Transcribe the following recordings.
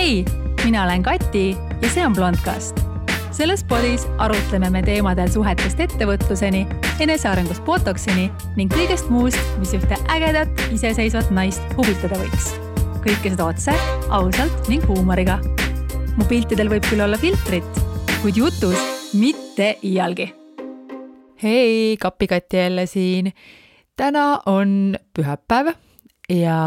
hei, mina olen Kati ja see on Blondcast. selles podis arutleme me teemadel suhetest ettevõtluseni, enesearengust botoksini ning kõigest muust, mis ühte ägedat iseseisvat naist huvitada võiks. kõike seda otse, ausalt ning huumoriga. mu piltidel võib küll olla filtrit, kuid jutus mitte iialgi. hei, kapikati jälle siin. täna on pühapäev ja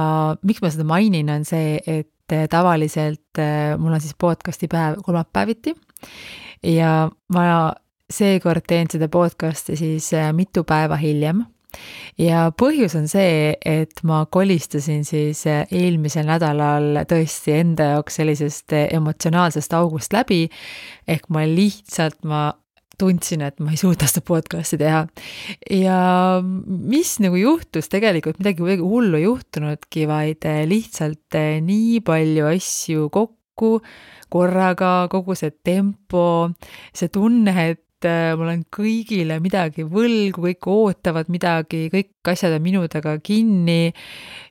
miks ma seda mainin, on see, et et tavaliselt äh, mul on siis podcast'i päev kolmapäeviti ja ma seekord teen seda podcast'i siis äh, mitu päeva hiljem. ja põhjus on see, et ma kolistasin siis äh, eelmisel nädalal tõesti enda jaoks sellisest emotsionaalsest august läbi. ehk ma lihtsalt, ma tundsin, et ma ei suuda seda podcast'i teha. ja mis nagu juhtus, tegelikult midagi kuidagi hullu ei juhtunudki, vaid eh, lihtsalt eh, nii palju asju kokku korraga, kogu see tempo, see tunne, et eh, ma olen kõigile midagi võlgu, kõik ootavad midagi, kõik asjad on minu taga kinni.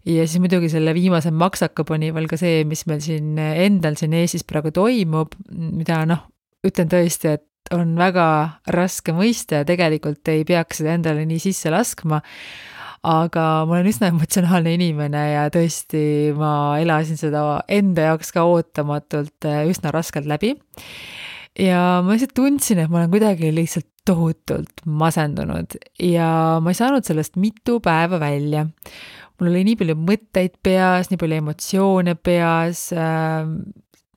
ja siis muidugi selle viimase maksaka pani veel ka see, mis meil siin endal siin Eestis praegu toimub, mida noh, ütlen tõesti, et on väga raske mõista ja tegelikult ei peaks seda endale nii sisse laskma. aga ma olen üsna emotsionaalne inimene ja tõesti, ma elasin seda enda jaoks ka ootamatult äh, üsna raskelt läbi. ja ma lihtsalt tundsin, et ma olen kuidagi lihtsalt tohutult masendunud ja ma ei saanud sellest mitu päeva välja mul oli nii palju mõtteid peas, nii palju emotsioone peas äh,,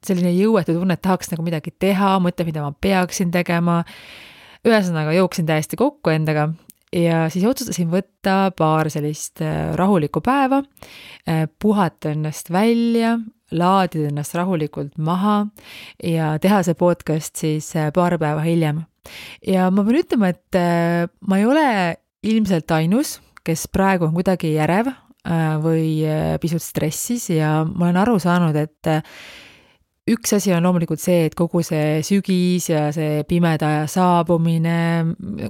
selline jõuetu tunne, et tahaks nagu midagi teha, mõtled, mida ma peaksin tegema. ühesõnaga jooksin täiesti kokku endaga ja siis otsustasin võtta paar sellist äh, rahulikku päeva, äh, puhata ennast välja, laadida ennast rahulikult maha ja teha see podcast siis äh, paar päeva hiljem. ja ma pean ütlema, et ma ei ole ilmselt ainus, kes praegu on kuidagi järev või pisut stressis ja ma olen aru saanud, et üks asi on loomulikult see, et kogu see sügis ja see pimeda aja saabumine,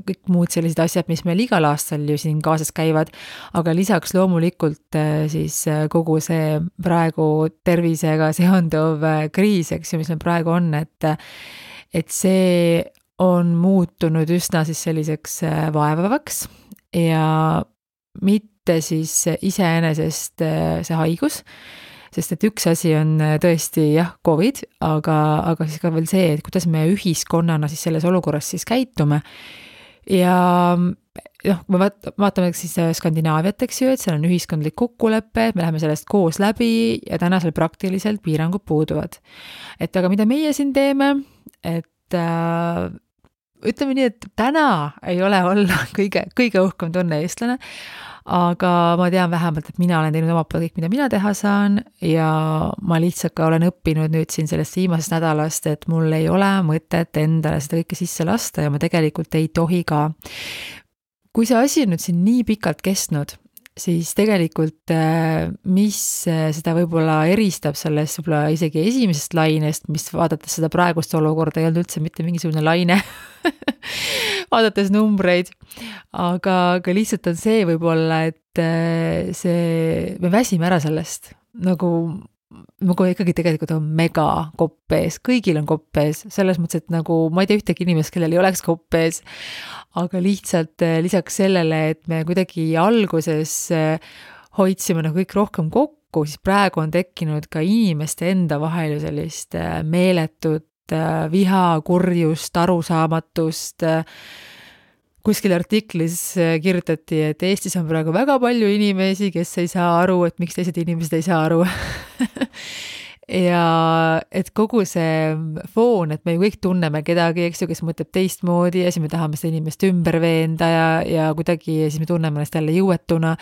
kõik muud sellised asjad, mis meil igal aastal ju siin kaasas käivad, aga lisaks loomulikult äh, siis äh, kogu see praegu tervisega seonduv äh, kriis, eks ju, mis meil praegu on, et et see on muutunud üsna siis selliseks vaevavaks ja mitte siis iseenesest see haigus sest et üks asi on äh, tõesti jah, Covid, aga, aga siis ka veel see, et kuidas me ühiskonnana siis selles olukorras siis käitume. ja noh, kui me vaat-, vaatame siis äh, Skandinaaviat, eks ju, et seal on ühiskondlik kokkulepe, me läheme sellest koos läbi ja tänasel praktiliselt piirangud puuduvad. et aga mida meie siin teeme, et äh, ütleme nii, et täna ei ole olla kõige, kõige uhkem tunne eestlane, aga ma tean vähemalt, et mina olen teinud omalt poolt kõik, mida mina teha saan ja ma lihtsalt ka olen õppinud nüüd siin sellest viimasest nädalast, et mul ei ole mõtet endale seda kõike sisse lasta ja ma tegelikult ei tohi ka. kui see asi on nüüd siin nii pikalt kestnud siis tegelikult äh, mis äh, seda võib-olla eristab sellest võib-olla isegi esimesest lainest, mis vaadates seda praegust olukorda ei olnud üldse mitte mingisugune laine vaadates numbreid, aga, aga lihtsalt on see võib-olla, et äh, see, me väsime ära sellest, nagu nagu ikkagi tegelikult on mega kopp ees, kõigil on kopp ees, selles mõttes, et nagu ma ei tea ühtegi inimest, kellel ei oleks kopp ees. aga lihtsalt eh, lisaks sellele, et me kuidagi alguses eh, hoidsime nagu kõik rohkem kokku, siis praegu on tekkinud ka inimeste enda vahel ju sellist eh, meeletut viha, kurjust, arusaamatust kuskil artiklis kirjutati, et Eestis on praegu väga palju inimesi, kes ei saa aru, et miks teised inimesed ei saa aru ja et kogu see foon, et me ju kõik tunneme kedagi, eks ju, kes mõtleb teistmoodi ja siis me tahame seda inimest ümber veenda ja, ja kuidagi ja siis me tunneme ennast jälle jõuetuna.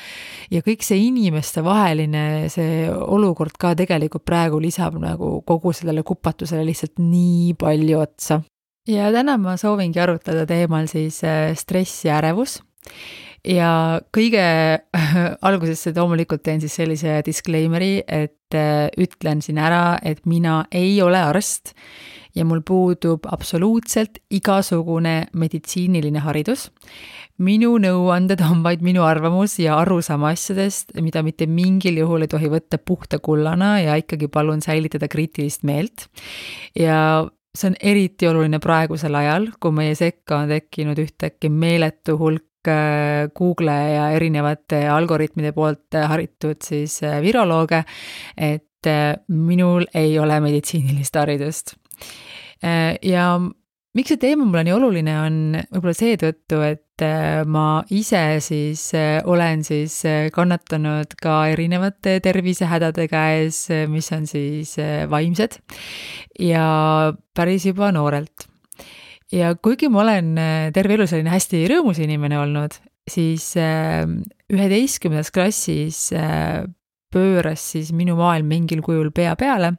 ja kõik see inimestevaheline, see olukord ka tegelikult praegu lisab nagu kogu sellele kupatusele lihtsalt nii palju otsa. ja täna ma soovingi arutleda teemal siis äh, stress ja ärevus ja kõige alguses loomulikult teen siis sellise disclaimer'i, et äh, ütlen siin ära, et mina ei ole arst ja mul puudub absoluutselt igasugune meditsiiniline haridus. minu nõuanded on vaid minu arvamus ja arusaam asjadest, mida mitte mingil juhul ei tohi võtta puhta kullana ja ikkagi palun säilitada kriitilist meelt. ja see on eriti oluline praegusel ajal, kui meie sekka on tekkinud ühtäkki meeletu hulk äh, Google ja erinevate algoritmide poolt haritud siis äh, virolooge, et äh, minul ei ole meditsiinilist haridust. ja miks see teema mulle nii oluline on, võib-olla seetõttu, et äh, ma ise siis äh, olen siis äh, kannatanud ka erinevate tervisehädade käes, mis on siis vaimsed ja päris juba noorelt. Ja kuigi ma olen terve elu selline hästi rõõmus inimene olnud, siis üheteistkümnendas klassis pööras siis minu maailm mingil kujul pea peale.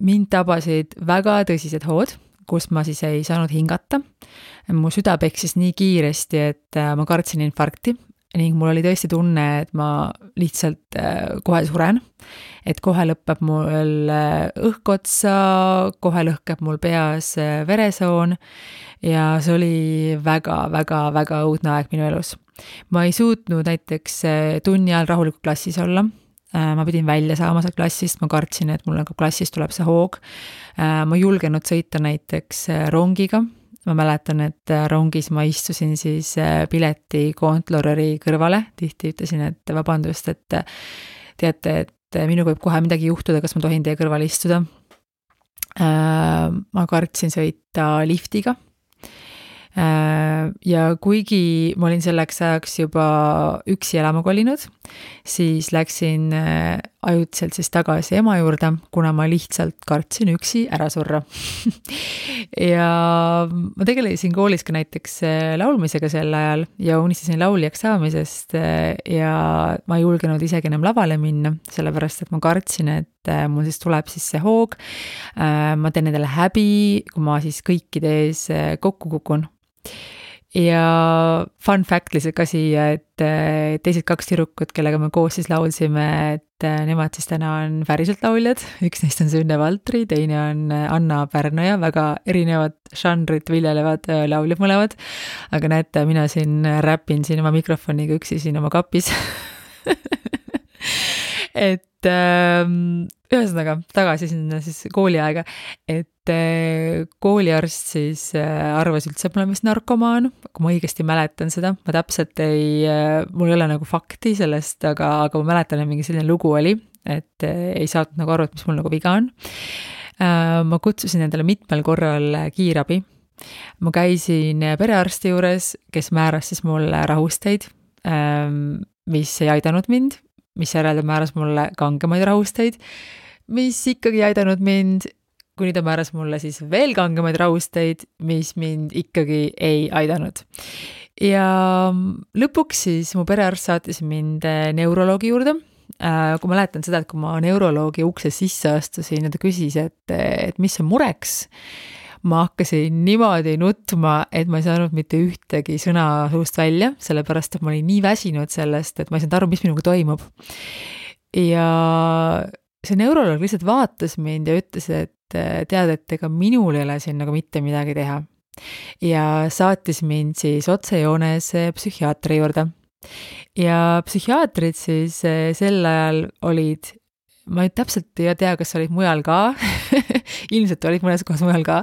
mind tabasid väga tõsised hood kus ma siis ei saanud hingata. mu süda peksis nii kiiresti, et äh, ma kartsin infarkti ning mul oli tõesti tunne, et ma lihtsalt äh, kohe suren. et kohe lõpeb mul äh, õhk otsa, kohe lõhkeb mul peas veresoon ja see oli väga-väga-väga õudne aeg minu elus. ma ei suutnud näiteks tunni ajal rahulikult klassis olla Äh, ma pidin välja saama sealt klassist, ma kartsin, et mul nagu klassist tuleb see hoog. Äh, ma ei julgenud sõita näiteks äh, rongiga, ma mäletan, et rongis ma istusin siis piletikontolöri kõrvale, tihti ütlesin, et vabandust, et teate, et minuga võib kohe midagi juhtuda, kas ma tohin teie kõrval istuda. ma kartsin sõita liftiga Äh, ja kuigi ma olin selleks ajaks juba üksi elama kolinud, siis läksin äh, ajutiselt siis tagasi ema juurde, kuna ma lihtsalt kartsin üksi ära surra ja ma tegelesin koolis ka näiteks äh, laulmisega sel ajal ja unistasin lauljaks saamisest ja ma ei julgenud isegi enam lavale minna, sellepärast et ma kartsin, et mul siis tuleb siis see hoog. ma teen endale häbi, kui ma siis kõikide ees kokku kukun ja fun fact lihtsalt ka siia, et teised kaks tüdrukut, kellega me koos siis laulsime, et nemad siis täna on päriselt lauljad, üks neist on Sünne Valtri, teine on Anna Pärnoja, väga erinevat žanrit viljelevad lauljad mõlemad. aga näete, mina siin räpin siin oma mikrofoniga üksi siin oma kapis et ähm, ühesõnaga tagasi sinna siis kooliaega, et äh, kooliarst siis äh, arvas üldse, et ma olen vist narkomaan, kui ma õigesti mäletan seda, ma täpselt ei, äh, mul ei ole nagu fakti sellest, aga, aga ma mäletan, et mingi selline lugu oli, et ei saanud nagu aru, et mis mul nagu viga on. ma kutsusin endale mitmel korral kiirabi. ma käisin perearsti juures, kes määras siis mulle rahusteid, ähm, mis ei aidanud mind misjärel ta määras mulle kangemaid rahusteid mis ikkagi ei aidanud mind, kuni ta määras mulle siis veel kangemaid rahusteid, mis mind ikkagi ei aidanud. ja lõpuks siis mu perearst saatis mind eh, neuroloogi juurde äh, kui ma mäletan seda, et kui ma neuroloogi ukse sisse astusin ja ta küsis, et, et mis on mureks, ma hakkasin niimoodi nutma, et ma ei saanud mitte ühtegi sõna suust välja, sellepärast et ma olin nii väsinud sellest, et ma ei saanud aru, mis minuga toimub. ja see neuroloog lihtsalt vaatas mind ja ütles, et tead, et ega minul ei ole siin nagu mitte midagi teha. ja saatis mind siis otsejoones psühhiaatri juurde. ja psühhiaatrid siis äh, sel ajal olid ma nüüd täpselt ei tea, kas olid mujal ka. Ilmselt olid mõnes kohas mujal ka,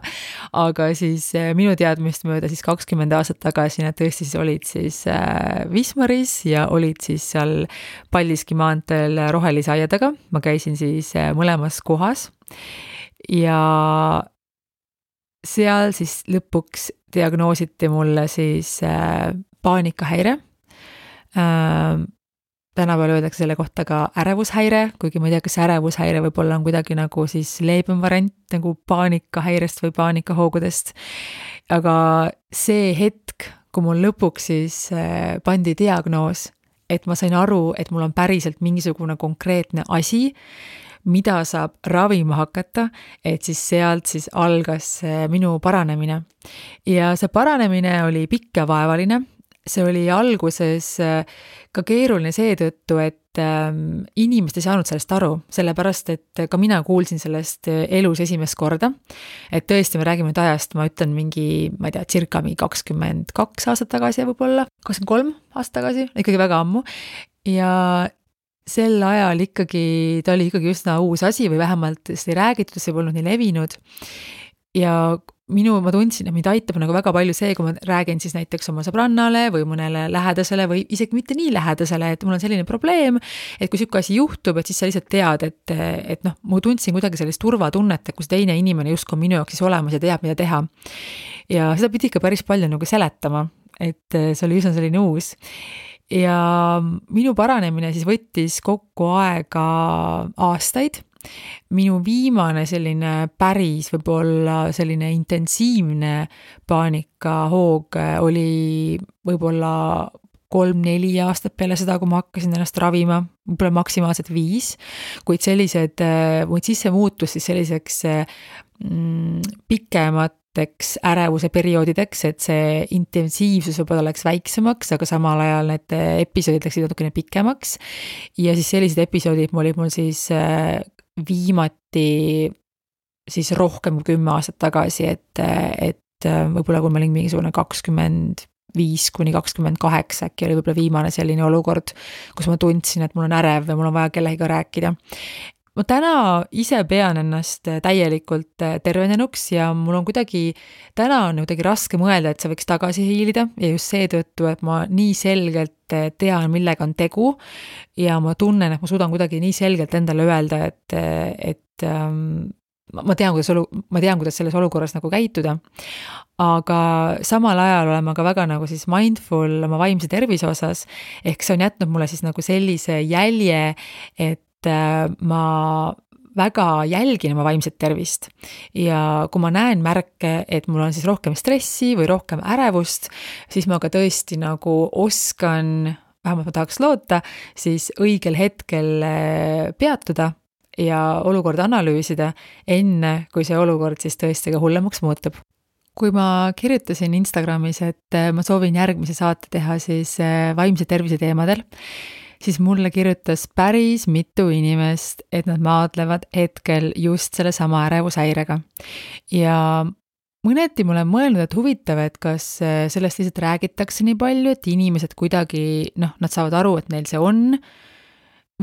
aga siis eh, minu teadmist mööda siis kakskümmend aastat tagasi nad tõesti siis olid siis äh, Wismaris ja olid siis seal Paldiski maanteel Rohelise aia taga, ma käisin siis äh, mõlemas kohas. Ja seal siis lõpuks diagnoositi mulle siis äh, paanikahäire. Äh, tänapäeval öeldakse selle kohta ka ärevushäire, kuigi ma ei tea, kas ärevushäire võib-olla on kuidagi nagu siis leebem variant nagu paanikahäirest või paanikahoogudest. aga see hetk, kui mul lõpuks siis äh, pandi diagnoos, et ma sain aru, et mul on päriselt mingisugune konkreetne asi, mida saab ravima hakata, et siis sealt siis algas minu paranemine. ja see paranemine oli pikk ja vaevaline see oli alguses äh, ka keeruline seetõttu, et ähm, inimesed ei saanud sellest aru, sellepärast et ka mina kuulsin sellest äh, elus esimest korda. et tõesti, me räägime nüüd ajast, ma ütlen mingi, ma ei tea, circa mingi kakskümmend kaks aastat tagasi võib-olla, kakskümmend kolm aastat tagasi, ikkagi väga ammu. ja sel ajal ikkagi, ta oli ikkagi üsna uus asi või vähemalt sellest ei räägitud, see polnud nii levinud. ja minu, ma tundsin, et mind aitab nagu väga palju see, kui ma räägin siis näiteks oma sõbrannale või mõnele lähedasele või isegi mitte nii lähedasele, et mul on selline probleem, et kui niisugune asi juhtub, et siis sa lihtsalt tead, et, et noh, ma tundsin kuidagi sellist turvatunnet, et kus teine inimene justkui on minu jaoks siis olemas ja teab, mida teha. ja seda pidi ikka päris palju nagu seletama, et see oli üsna selline uus ja minu paranemine siis võttis kokku aega aastaid minu viimane selline päris võib-olla selline intensiivne paanikahoog oli võib-olla kolm-neli aastat peale seda, kui ma hakkasin ennast ravima, võib-olla maksimaalselt viis, kuid sellised, mu sisse muutus siis selliseks mm, pikemateks ärevuse perioodideks, et see intensiivsus võib-olla läks väiksemaks, aga samal ajal need episoodid läksid natukene pikemaks. ja siis sellised episoodid olid mul siis viimati siis rohkem kui kümme aastat tagasi, et, et võib-olla kui ma olin mingisugune kakskümmend viis kuni kakskümmend kaheksa äkki oli võib-olla viimane selline olukord, kus ma tundsin, et mul on ärev või mul on vaja kellegagi rääkida ma täna ise pean ennast täielikult tervenenuks ja mul on kuidagi, täna on kuidagi raske mõelda, et see võiks tagasi hiilida ja just seetõttu, et ma nii selgelt tean, millega on tegu. ja ma tunnen, et ma suudan kuidagi nii selgelt endale öelda, et, et ähm, ma tean, kuidas olu-, ma tean, kuidas selles olukorras nagu käituda. aga samal ajal olen ma ka väga nagu siis mindful oma vaimse tervise osas, ehk see on jätnud mulle siis nagu sellise jälje, et ma väga jälgin oma vaimset tervist. Ja kui ma näen märke, et mul on siis rohkem stressi või rohkem ärevust, siis ma ka tõesti nagu oskan, vähemalt ma tahaks loota, siis õigel hetkel äh, peatuda ja olukorda analüüsida, enne kui see olukord siis tõesti ka hullemaks muutub. Kui ma kirjutasin Instagramis, et äh, ma soovin järgmise saate teha siis vaimse tervise teemadel, siis mulle kirjutas päris mitu inimest, et nad maadlevad hetkel just sellesama ärevushäirega. ja mõneti ma olen mõelnud, et huvitav, et kas äh, sellest lihtsalt räägitakse nii palju, et inimesed kuidagi noh, nad saavad aru, et neil see on,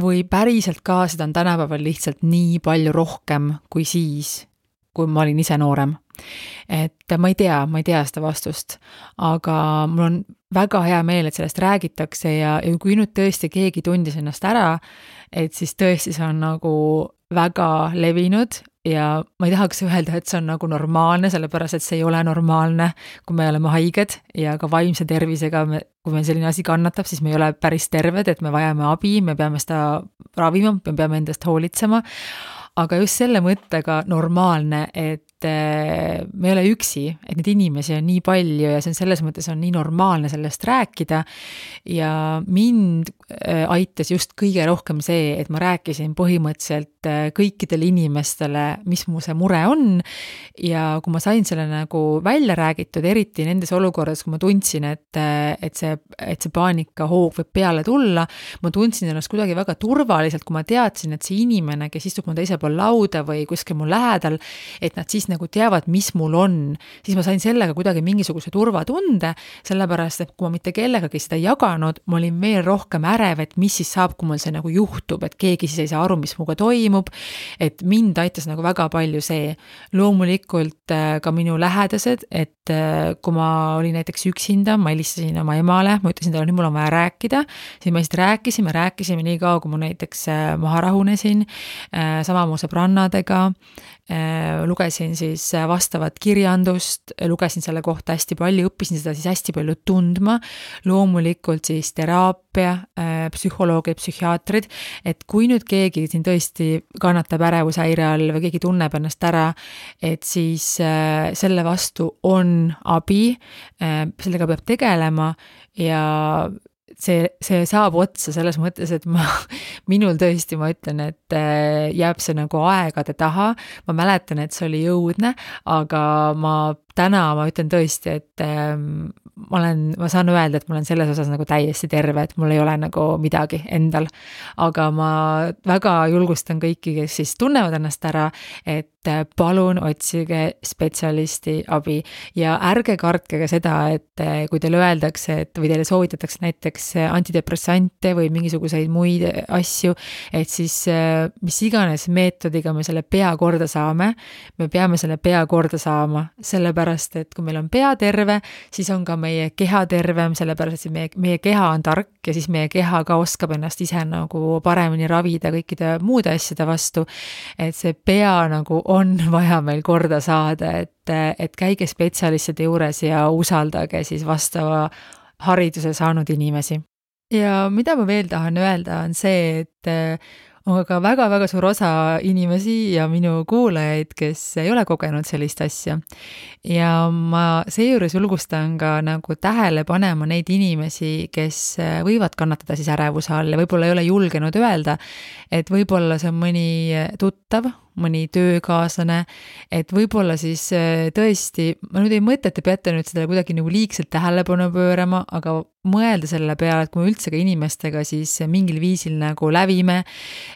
või päriselt ka seda on tänapäeval lihtsalt nii palju rohkem kui siis, kui ma olin ise noorem. Et ma ei tea, ma ei tea seda vastust, aga mul on väga hea meel, et sellest räägitakse ja, ja kui nüüd tõesti keegi tundis ennast ära, et siis tõesti see on nagu väga levinud ja ma ei tahaks öelda, et see on nagu normaalne, sellepärast et see ei ole normaalne, kui me oleme haiged ja ka vaimse tervisega me, kui meil selline asi kannatab, siis me ei ole päris terved, et me vajame abi, me peame seda ravima, me peame endast hoolitsema. aga just selle mõttega normaalne, et et äh, me ei ole üksi, et neid inimesi on nii palju ja see on selles mõttes on nii normaalne sellest rääkida. ja mind äh, aitas just kõige rohkem see, et ma rääkisin põhimõtteliselt äh, kõikidele inimestele, mis mu see mure on. ja kui ma sain selle nagu välja räägitud, eriti nendes olukordades, kui ma tundsin, et, et see, et see paanikahoog võib peale tulla, ma tundsin ennast kuidagi väga turvaliselt, kui ma teadsin, et see inimene, kes istub mu teisel pool lauda või kuskil mu lähedal, et nad siis nagu teavad, mis mul on, siis ma sain sellega kuidagi mingisuguse turvatunde, sellepärast et kui ma mitte kellegagi seda ei jaganud, ma olin veel rohkem ärev, et mis siis saab, kui mul see nagu juhtub, et keegi siis ei saa aru, mis minuga toimub. et mind aitas nagu väga palju see. loomulikult äh, ka minu lähedased, et äh, kui ma olin näiteks üksinda, ma helistasin oma emale, ma ütlesin talle, nüüd mul on vaja rääkida, siis me lihtsalt rääkisime, rääkisime nii kaua, kui ma näiteks äh, maha rahunesin, sama mu sõbrannadega lugesin siis äh, vastavat kirjandust, lugesin selle kohta hästi palju, õppisin seda siis hästi palju tundma. loomulikult siis teraapia, äh, psühholoogid, psühhiaatrid, et kui nüüd keegi siin tõesti kannatab ärevushäire all või keegi tunneb ennast ära, et siis selle vastu on abi, sellega peab tegelema ja see, see saab otsa selles mõttes, et ma, minul tõesti, ma ütlen, et äh, jääb see nagu aegade taha. ma mäletan, et see oli jõudne, aga ma täna ma ütlen tõesti, et ähm, ma olen, ma saan öelda, et ma olen selles osas nagu täiesti terve, et mul ei ole nagu midagi endal. aga ma väga julgustan kõiki, kes siis tunnevad ennast ära, et äh, palun otsige spetsialisti abi ja ärge kartke ka seda, et äh, kui teile öeldakse, et või teile soovitatakse näiteks antidepressante või mingisuguseid muid asju, et siis äh, mis iganes meetodiga me selle pea korda saame, me peame selle pea korda saama, sellepärast et kui meil on pea terve, siis on ka meie keha tervem, sellepärast et meie, meie keha on tark ja siis meie keha ka oskab ennast ise nagu paremini ravida kõikide muude asjade vastu. et see pea nagu on vaja meil korda saada, et, et käige spetsialistide juures ja usaldage siis vastava hariduse saanud inimesi. ja mida ma veel tahan öelda, on see, et aga väga-väga suur osa inimesi ja minu kuulajaid, kes ei ole kogenud sellist asja. ja ma seejuures julgustan ka nagu tähele panema neid inimesi, kes võivad kannatada siis ärevuse all ja võib-olla ei ole julgenud öelda, et võib-olla see on mõni tuttav, mõni töökaaslane, et võib-olla siis tõesti, ma nüüd ei mõtle, et te peate nüüd sellele kuidagi nagu liigselt tähelepanu pöörama, aga mõelda selle peale, et kui me üldse ka inimestega siis mingil viisil nagu lävime,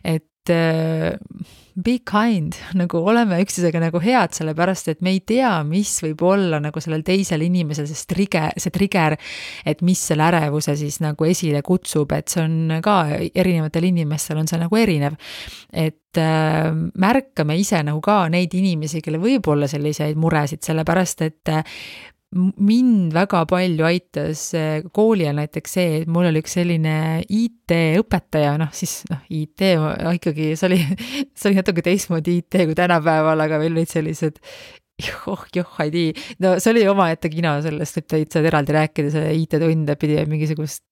et äh, be kind, nagu oleme üksteisega nagu head, sellepärast et me ei tea, mis võib olla nagu sellel teisel inimesel see trigger, see trigger, et mis selle ärevuse siis nagu esile kutsub, et see on ka erinevatel inimestel on see nagu erinev. et äh, märkame ise nagu ka neid inimesi, kellel võib olla selliseid muresid, sellepärast et äh, mind väga palju aitas eh, kooli ajal näiteks see, et mul oli üks selline IT-õpetaja, noh siis noh, IT ikkagi, see oli, see oli natuke teistmoodi IT kui tänapäeval, aga meil olid sellised joh, joh, ei tea, no see oli omaette kino, sellest võib täitsa eraldi rääkida, see IT-tund pidi mingisugust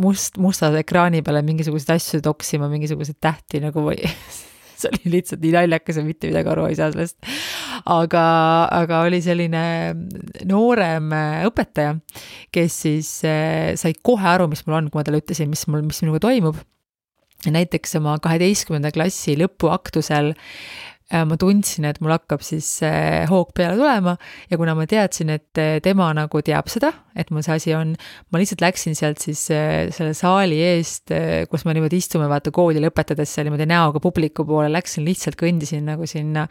must, musta ekraani peale mingisuguseid asju toksima, mingisuguseid tähti nagu või see oli lihtsalt nii naljakas ja mitte midagi aru ei saa sellest. aga, aga oli selline noorem õpetaja, kes siis eh, sai kohe aru, mis mul on, kui ma talle ütlesin, mis mul, mis minuga toimub. näiteks oma kaheteistkümnenda klassi lõpuaktusel Äh, ma tundsin, et mul hakkab siis hoog peale tulema ja kuna ma teadsin, et äh, tema nagu teab seda, et mul see asi on, ma lihtsalt läksin sealt siis äh, selle saali eest, kus me niimoodi istume, vaata kooli lõpetades niimoodi näoga publiku poole, läksin lihtsalt, kõndisin nagu sinna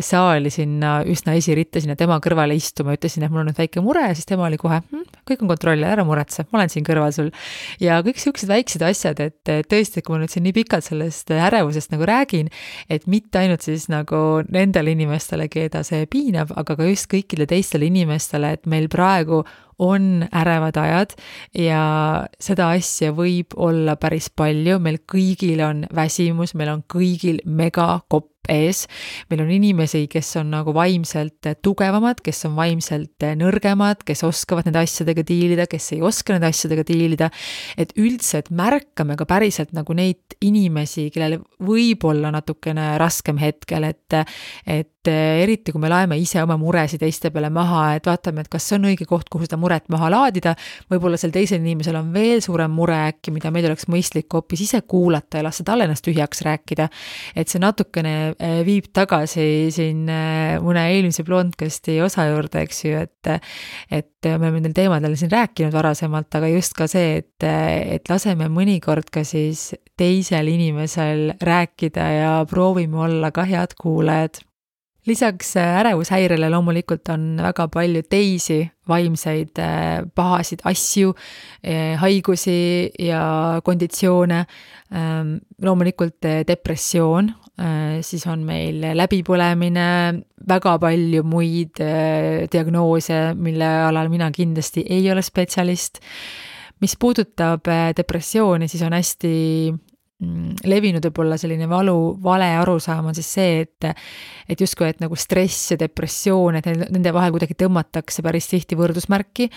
saali sinna üsna esiritta sinna tema kõrvale istuma, ütlesin, et mul on nüüd väike mure. Ja siis tema oli kohe hm,, kõik on kontrolli all, ära muretse, ma olen siin kõrval sul. ja kõik siuksed väiksed asjad, et tõesti, kui ma nüüd siin nii pikalt sellest ärevusest nagu räägin, et mitte ainult siis nagu nendele inimestele, keda see piinab, aga ka just kõikidele teistele inimestele, et meil praegu on ärevad ajad ja seda asja võib olla päris palju, meil kõigil on väsimus, meil on kõigil megakopp ees. meil on inimesi, kes on nagu vaimselt tugevamad, kes on vaimselt nõrgemad, kes oskavad nende asjadega diilida, kes ei oska nende asjadega diilida. et üldse, et märkame ka päriselt nagu neid inimesi, kellel võib olla natukene raskem hetkel, et, et eriti kui me laeme ise oma muresid teiste peale maha, et vaatame, et kas see on õige koht, kuhu seda muret maha laadida. võib-olla sel teisel inimesel on veel suurem mure äkki, mida meil oleks mõistlik hoopis ise kuulata ja lasta tal ennast tühjaks rääkida. et see natukene Äh, viib tagasi siin äh, mõne eelmise Blondcasti osa juurde, eks ju, et et me oleme nendel teemadel siin rääkinud varasemalt, aga just ka see, et, et laseme mõnikord ka siis teisel inimesel rääkida ja proovime olla ka head kuulajad lisaks äh, ärevushäirele loomulikult on väga palju teisi vaimseid äh, pahasid asju, äh, haigusi ja konditsioone. Ähm, loomulikult depressioon, siis on meil läbipõlemine, väga palju muid diagnoose, mille alal mina kindlasti ei ole spetsialist. mis puudutab depressiooni, siis on hästi levinud võib-olla selline valu, vale arusaam on siis see, et et justkui, et nagu stress ja depressioon, et nende vahel kuidagi tõmmatakse päris tihti võrdusmärki,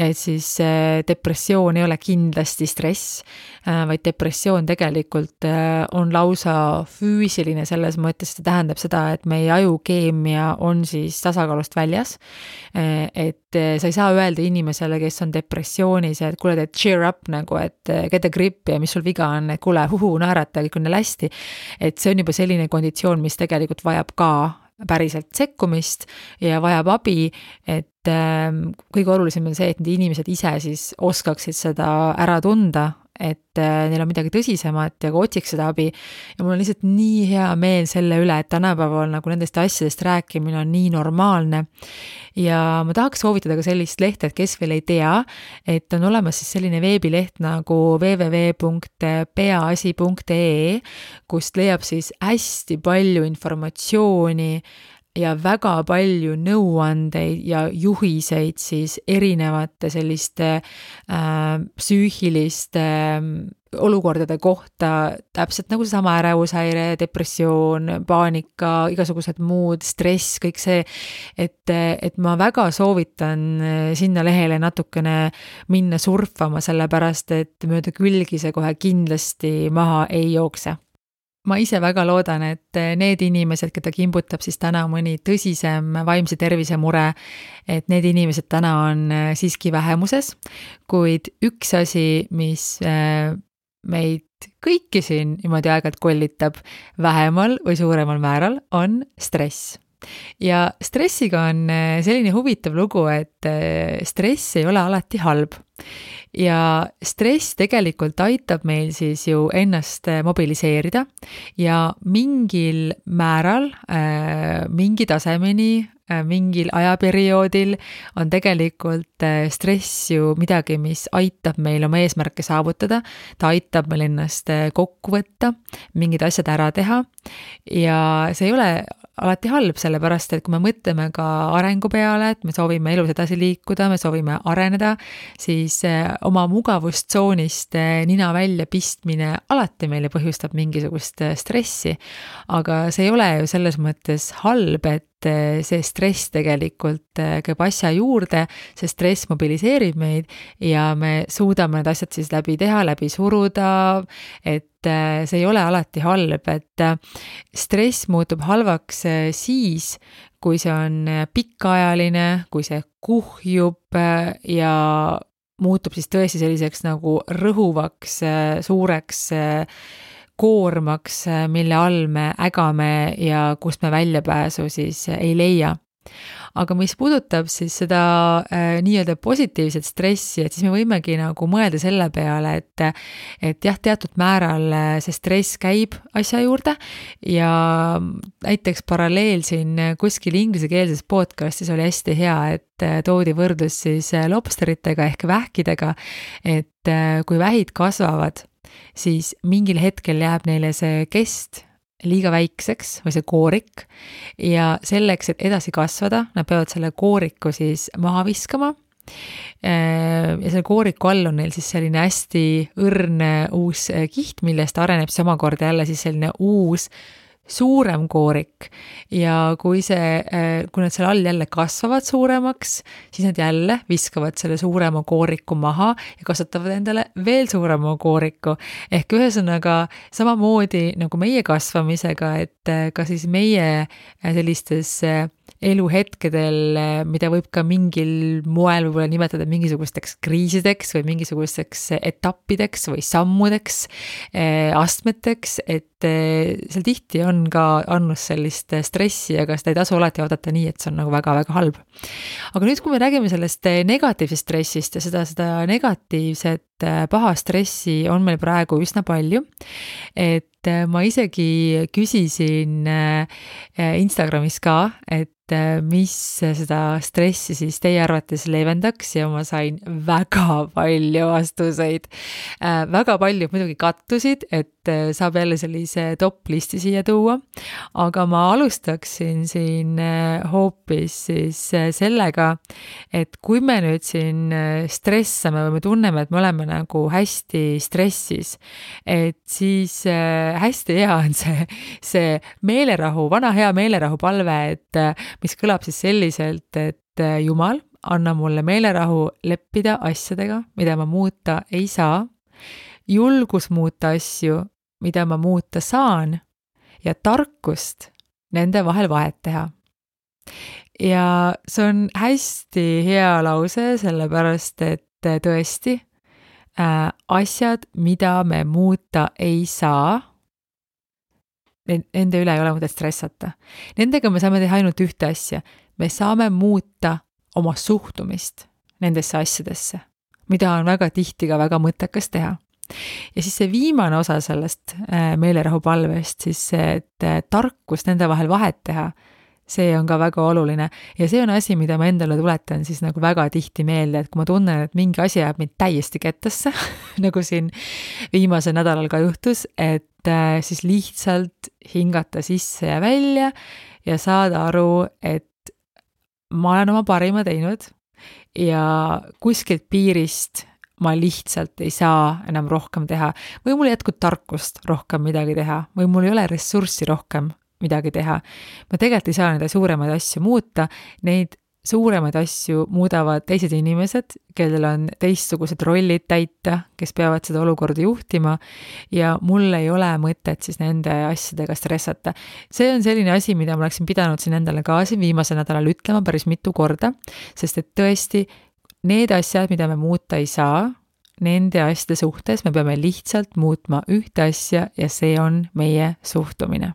et siis äh, depressioon ei ole kindlasti stress, äh, vaid depressioon tegelikult äh, on lausa füüsiline selles mõttes, see tähendab seda, et meie ajukeemia on siis tasakaalust väljas, et sa ei saa öelda inimesele, kes on depressioonis, et kuule, teed cheer up nagu, et get a grip ja mis sul viga on, et kuule, huhu, suhu naerata, kõik on jälle hästi. et see on juba selline konditsioon, mis tegelikult vajab ka päriselt sekkumist ja vajab abi, et äh, kõige olulisem on see, et need inimesed ise siis oskaksid seda ära tunda et äh, neil on midagi tõsisemat ja ka otsiks seda abi. ja mul on lihtsalt nii hea meel selle üle, et tänapäeval nagu nendest asjadest rääkimine on nii normaalne. ja ma tahaks soovitada ka sellist lehte, et kes veel ei tea, et on olemas siis selline veebileht nagu www.peaasi.ee, kust leiab siis hästi palju informatsiooni ja väga palju nõuandeid ja juhiseid siis erinevate selliste äh, psüühiliste äh, olukordade kohta, täpselt nagu seesama ärevushäire, depressioon, paanika, igasugused muud, stress, kõik see, et, et ma väga soovitan äh, sinna lehele natukene minna surfama, sellepärast et mööda külgi see kohe kindlasti maha ei jookse ma ise väga loodan, et need inimesed, keda kimbutab siis täna mõni tõsisem vaimse tervise mure, et need inimesed täna on äh, siiski vähemuses, kuid üks asi, mis äh, meid kõiki siin niimoodi aeg-ajalt kollitab vähemal või suuremal määral, on stress ja stressiga on äh, selline huvitav lugu, et stress ei ole alati halb. Ja stress tegelikult aitab meil siis ju ennast äh, mobiliseerida ja mingil määral äh,, mingi tasemeni äh, mingil ajaperioodil on tegelikult äh, stress ju midagi, mis aitab meil oma eesmärke saavutada, ta aitab meil ennast kokku võtta, mingid asjad ära teha. Ja see ei ole alati halb, sellepärast et kui me mõtleme ka arengu peale, et me soovime elus edasi liikuda, me soovime areneda, siis eh, oma mugavustsoonist eh, nina välja pistmine alati meile põhjustab mingisugust eh, stressi. aga see ei ole ju selles mõttes halb, et see stress tegelikult käib asja juurde, see stress mobiliseerib meid ja me suudame need asjad siis läbi teha, läbi suruda, et et see ei ole alati halb, et stress muutub halvaks siis, kui see on pikaajaline, kui see kuhjub ja muutub siis tõesti selliseks nagu rõhuvaks suureks koormaks, mille all me ägame ja kust me väljapääsu siis ei leia. Aga mis puudutab siis seda äh, nii-öelda positiivset stressi, et siis me võimegi nagu mõelda selle peale, et et jah, teatud määral äh, see stress käib asja juurde ja näiteks paralleel siin kuskil inglisekeelses podcast'is oli hästi hea, et äh, toodi võrdlus siis äh, lobsteritega ehk vähkidega, et äh, kui vähid kasvavad, siis mingil hetkel jääb neile see kest liiga väikseks või see koorik ja selleks, et edasi kasvada, nad peavad selle kooriku siis maha viskama. Äh, ja selle kooriku all on neil siis selline hästi õrn uus kiht, millest areneb siis omakorda jälle siis selline uus suurem koorik ja kui see, äh, kui nad seal all jälle kasvavad suuremaks, siis nad jälle viskavad selle suurema kooriku maha ja kasvatavad endale veel suurema kooriku. ehk ühesõnaga samamoodi nagu meie kasvamisega, et äh, ka siis meie äh, sellistes eluhetkedel, mida võib ka mingil moel võib-olla nimetada mingisugusteks kriisideks või mingisugusteks etappideks või sammudeks, astmeteks, et seal tihti on ka andnud sellist stressi, aga seda ei tasu alati vaadata nii, et see on nagu väga-väga halb. aga nüüd, kui me räägime sellest negatiivsest stressist ja seda, seda negatiivset paha stressi on meil praegu üsna palju, et ma isegi küsisin Instagramis ka, et mis seda stressi siis teie arvates leevendaks ja ma sain väga palju vastuseid. väga paljud muidugi kattusid, et äh, saab jälle sellise top listi siia tuua. aga ma alustaksin siin äh, hoopis siis äh, sellega, et kui me nüüd siin stressame või me tunneme, et me oleme nagu hästi stressis, et siis hästi hea on see, see meelerahu, vana hea meelerahu palve, et mis kõlab siis selliselt, et Jumal, anna mulle meelerahu leppida asjadega, mida ma muuta ei saa julgus muuta asju, mida ma muuta saan ja tarkust nende vahel vahet teha. ja see on hästi hea lause, sellepärast et tõesti äh, asjad, mida me muuta ei saa, nende üle ei ole mõtet stressata. Nendega me saame teha ainult ühte asja, me saame muuta oma suhtumist nendesse asjadesse, mida on väga tihti ka väga mõttekas teha ja siis see viimane osa sellest äh, meelerahupalvest, siis see, et äh, tarkus nende vahel vahet teha, see on ka väga oluline. Ja see on asi, mida ma endale tuletan siis nagu väga tihti meelde, et kui ma tunnen, et mingi asi jääb mind täiesti kettasse nagu siin viimasel nädalal ka juhtus, et äh, siis lihtsalt hingata sisse ja välja ja saada aru, et ma olen oma parima teinud ja kuskilt piirist ma lihtsalt ei saa enam rohkem teha või mul jätkub tarkust rohkem midagi teha või mul ei ole ressurssi rohkem midagi teha. ma tegelikult ei saa neid suuremaid asju muuta, neid suuremaid asju muudavad teised inimesed, kellel on teistsugused rollid täita, kes peavad seda olukorda juhtima ja mul ei ole mõtet siis nende asjadega stressata. see on selline asi, mida ma oleksin pidanud siin endale ka siin viimasel nädalal ütlema päris mitu korda, sest et tõesti, need asjad, mida me muuta ei saa, nende asjade suhtes me peame lihtsalt muutma ühte asja ja see on meie suhtumine.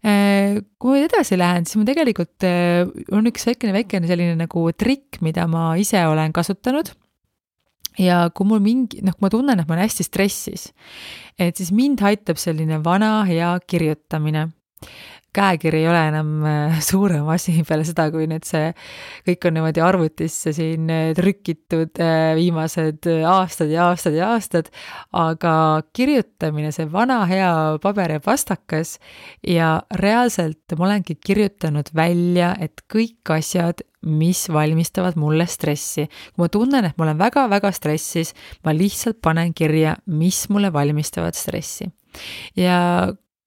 Äh, kui ma edasi lähen, siis ma tegelikult, äh, on üks väikene, väikene selline nagu trikk, mida ma ise olen kasutanud ja kui mul mingi, noh, kui ma tunnen, et ma olen hästi stressis, et siis mind aitab selline vana hea kirjutamine käekiri ei ole enam äh, suurem asi peale seda, kui nüüd see kõik on niimoodi arvutisse siin äh, trükitud äh, viimased aastad ja aastad ja aastad, aga kirjutamine, see vana hea paber ja pastakas ja reaalselt ma olengi kirjutanud välja, et kõik asjad, mis valmistavad mulle stressi. kui ma tunnen, et ma olen väga-väga stressis, ma lihtsalt panen kirja, mis mulle valmistavad stressi ja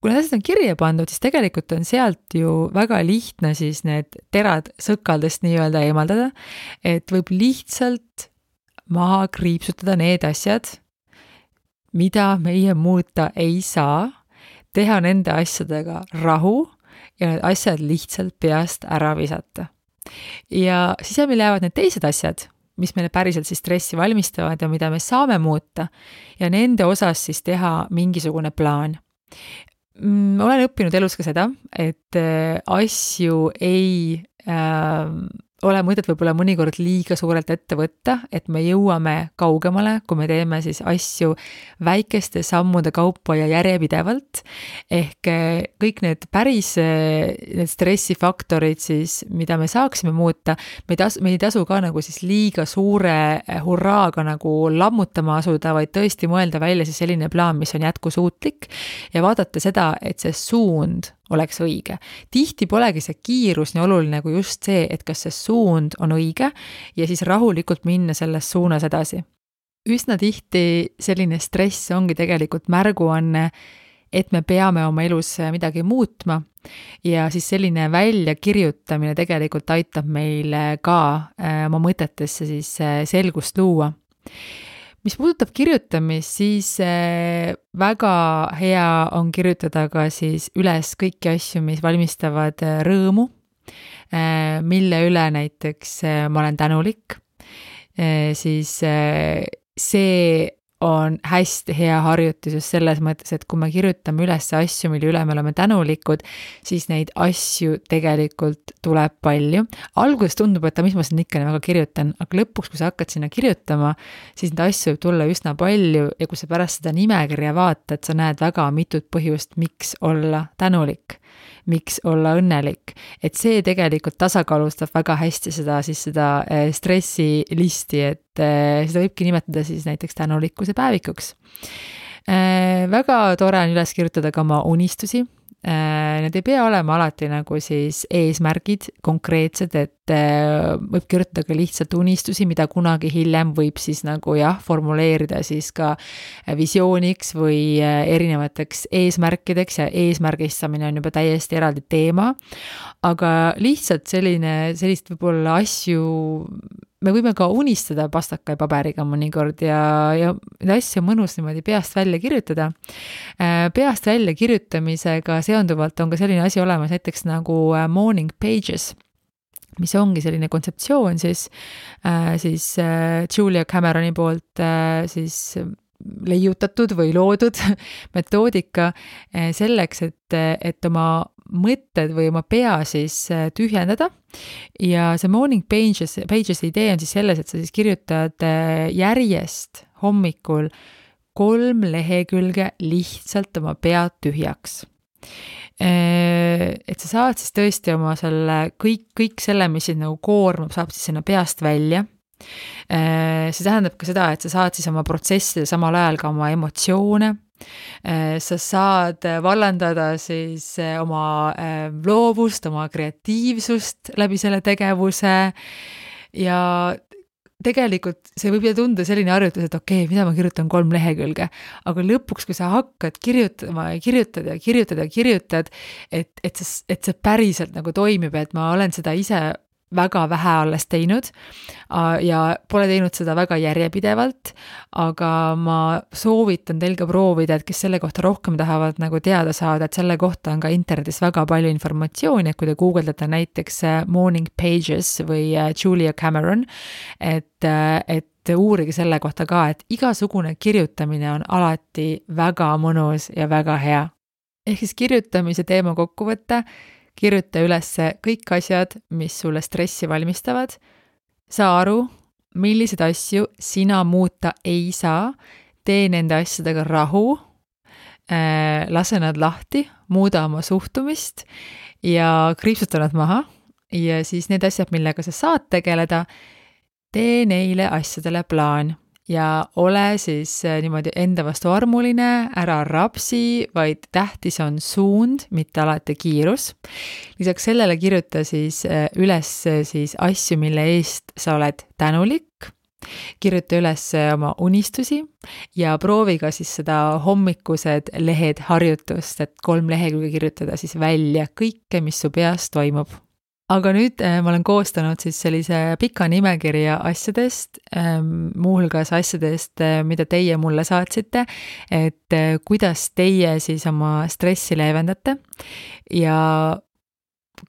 need asjad on kirja pandud, siis tegelikult on sealt ju väga lihtne siis need terad sõkaldest nii-öelda eemaldada. et võib lihtsalt maha kriipsutada need asjad, mida meie muuta ei saa, teha nende asjadega rahu ja need asjad lihtsalt peast ära visata. ja siis meil jäävad need teised asjad, mis meile päriselt siis stressi valmistavad ja mida me saame muuta ja nende osas siis teha mingisugune plaan Mm, olen õppinud elus ka seda, et äh, asju ei äh, ole mõtet võib-olla mõnikord liiga suurelt ette võtta, et me jõuame kaugemale, kui me teeme siis asju väikeste sammude kaupa ja järjepidevalt. ehk eh, kõik need päris, eh, need stressifaktorid siis, mida me saaksime muuta, me ei tasu, me ei tasu ka nagu siis liiga suure eh, hurraaga nagu lammutama asuda, vaid tõesti mõelda välja siis selline plaan, mis on jätkusuutlik ja vaadata seda, et see suund oleks õige. tihti polegi see kiirus nii oluline kui just see, et kas see suund on õige ja siis rahulikult minna selles suunas edasi. üsna tihti selline stress ongi tegelikult märguanne, et me peame oma elus midagi muutma ja siis selline väljakirjutamine tegelikult aitab meil ka äh, oma mõtetesse siis äh, selgust luua mis puudutab kirjutamist, siis eh, väga hea on kirjutada ka siis üles kõiki asju, mis valmistavad eh, rõõmu, eh, mille üle näiteks ma olen tänulik, siis see on hästi hea harjutus just selles mõttes, et kui me kirjutame üles asju, mille üle me oleme tänulikud, siis neid asju tegelikult tuleb palju. alguses tundub, et mis ma siin ikka väga kirjutan, aga lõpuks, kui sa hakkad sinna kirjutama, siis neid asju võib tulla üsna palju ja kui sa pärast seda nimekirja vaatad, sa näed väga mitut põhjust, miks olla tänulik miks olla õnnelik. et see tegelikult tasakaalustab väga hästi seda siis seda äh, stressilisti, et äh, seda võibki nimetada siis näiteks tänulikkuse päevikuks väga tore on üles kirjutada ka oma unistusi Äh, need ei pea olema alati nagu siis eesmärgid konkreetsed, et äh, võib kirjutada ka lihtsalt unistusi, mida kunagi hiljem võib siis nagu jah, formuleerida siis ka visiooniks või äh, erinevateks eesmärkideks ja eesmärgistamine on juba täiesti eraldi teema. aga lihtsalt selline, sellist võib-olla asju me võime ka unistada pastaka ja paberiga mõnikord ja, ja neid asju on mõnus niimoodi peast välja kirjutada. Äh, peast välja kirjutamisega seonduvalt on ka selline asi olemas näiteks nagu äh, morning pages mis ongi selline kontseptsioon siis, äh, siis Julia Cameroni poolt siis leiutatud või loodud metoodika selleks, et, et oma mõtted või oma pea siis äh, tühjendada. ja see morning pages, pages idee on siis selles, et sa siis kirjutad äh, järjest hommikul kolm lehekülge lihtsalt oma pead tühjaks äh, et sa saad siis tõesti oma selle kõik, kõik selle, mis sind nagu koormab, saab siis sinna peast välja. see tähendab ka seda, et sa saad siis oma protsessida samal ajal ka oma emotsioone sa saad vallandada siis äh, oma äh, loovust, oma kreatiivsust läbi selle tegevuse. Ja tegelikult see võib ju tunduda selline harjutus, et okei okay,, mida ma kirjutan kolm lehekülge, aga lõpuks, kui sa hakkad kirjutama ja kirjutad ja kirjutad ja kirjutad, et, et see, et see päriselt nagu toimib, et ma olen seda ise väga vähe alles teinud ja pole teinud seda väga järjepidevalt, aga ma soovitan teil ka proovida, et kes selle kohta rohkem tahavad nagu teada saada, et selle kohta on ka internetis väga palju informatsiooni, et kui te guugeldate näiteks äh, Morning Pages või äh, Julia Cameron, et, äh, et uurige selle kohta ka, et igasugune kirjutamine on alati väga mõnus ja väga hea. ehk siis kirjutamise teema kokkuvõte kirjuta üles kõik asjad, mis sulle stressi valmistavad, saa aru, milliseid asju sina muuta ei saa, tee nende asjadega rahu, äh, lase nad lahti, muuda oma suhtumist ja kriipsuta nad maha. Ja siis need asjad, millega sa saad tegeleda, tee neile asjadele plaan ja ole siis äh, niimoodi enda vastu armuline, ära rapsi, vaid tähtis on suund, mitte alati kiirus. lisaks sellele kirjuta siis äh, üles äh, siis asju, mille eest sa oled tänulik kirjuta üles oma unistusi ja proovi ka siis seda hommikused lehed harjutust, et kolm lehekülge kirjutada siis välja kõike, mis su peas toimub aga nüüd äh, ma olen koostanud siis sellise pika nimekirja asjadest ähm,, muuhulgas asjadest, äh, mida teie mulle saatsite, et äh, kuidas teie siis oma stressi leevendate ja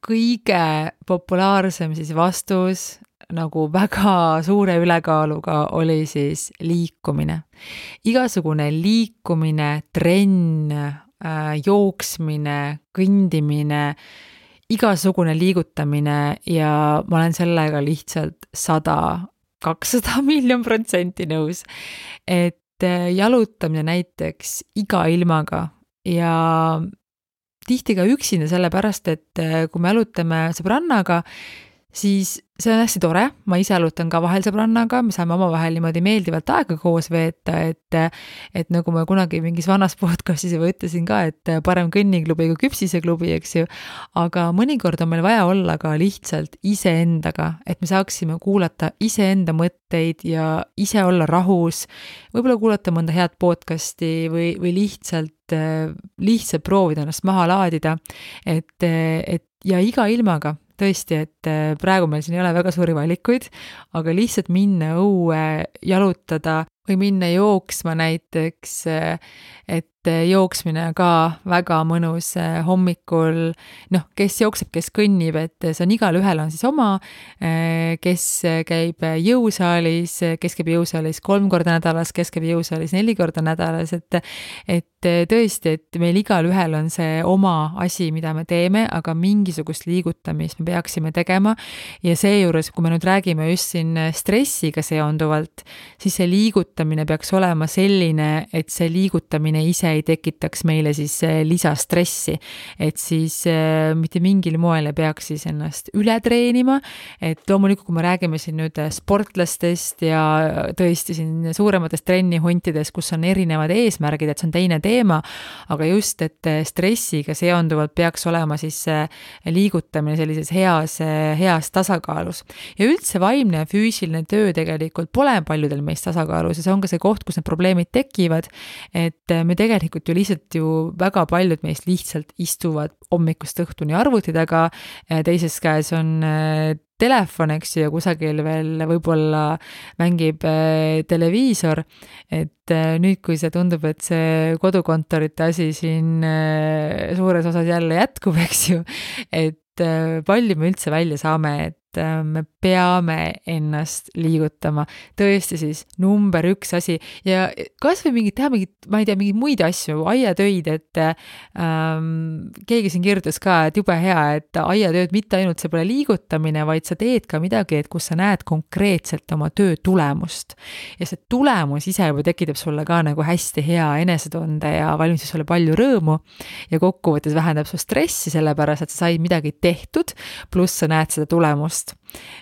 kõige populaarsem siis vastus nagu väga suure ülekaaluga oli siis liikumine. igasugune liikumine, trenn jooksmine, kõndimine igasugune liigutamine ja ma olen sellega lihtsalt sada, kakssada miljon protsenti nõus. et äh, jalutamine näiteks iga ilmaga ja tihti ka üksinda, sellepärast et äh, kui me jalutame sõbrannaga, siis see on hästi tore, ma ise jalutan ka vahel sõbrannaga, me saame omavahel niimoodi meeldivalt aega koos veeta, et et nagu ma kunagi mingis vanas podcast'is juba ütlesin ka, et parem kõnniklubi kui küpsiseklubi, eks ju, aga mõnikord on meil vaja olla ka lihtsalt iseendaga, et me saaksime kuulata iseenda mõtteid ja ise olla rahus, võib-olla kuulata mõnda head podcast'i või, või lihtsalt, lihtsalt proovida ennast maha laadida, et, et ja iga ilmaga tõesti, et äh, praegu meil siin ei ole väga suuri valikuid, aga lihtsalt minna õue, jalutada või minna jooksma näiteks, äh, et äh, jooksmine on ka väga mõnus hommikul, noh, kes jookseb, kes kõnnib, et see on igalühel on siis oma, kes käib jõusaalis, kes käib jõusaalis kolm korda nädalas, kes käib jõusaalis neli korda nädalas, et et tõesti, et meil igalühel on see oma asi, mida me teeme, aga mingisugust liigutamist me peaksime tegema. Ja seejuures, kui me nüüd räägime just siin stressiga seonduvalt, siis see liigutamine peaks olema selline, et see liigutamine ise ei tekitaks meile siis lisastressi. et siis mitte mingil moel ei peaks siis ennast üle treenima, et loomulikult, kui me räägime siin nüüd sportlastest ja tõesti siin suurematest trennihuntidest, kus on erinevad eesmärgid, et see on teine teema, aga just, et stressiga seonduvalt peaks olema siis liigutamine sellises heas, heas tasakaalus. ja üldse vaimne ja füüsiline töö tegelikult pole paljudel meist tasakaalus ja see on ka see koht, kus need probleemid tekivad. et me tegelikult ju lihtsalt ju väga paljud meist lihtsalt istuvad hommikust õhtuni arvuti taga, teises käes on äh, telefon, eks ju, ja kusagil veel võib-olla mängib äh, televiisor, et äh, nüüd, kui see tundub, et see kodukontorite asi siin suures osas jälle jätkub, eks ju, et palju me üldse välja saame, et Äh, me peame ennast liigutama, tõesti siis number üks asi. Ja kasvõi mingit, teha mingit, ma ei tea, mingeid muid asju, aiatöid, et ähm, keegi siin kirjutas ka, et jube hea, et aiatööd mitte ainult see pole liigutamine, vaid sa teed ka midagi, et kus sa näed konkreetselt oma töö tulemust. ja see tulemus ise juba tekitab sulle ka nagu hästi hea enesetunde ja valmistab sulle palju rõõmu. Ja kokkuvõttes vähendab su stressi, sellepärast et sa said midagi tehtud, pluss sa näed seda tulemust toast.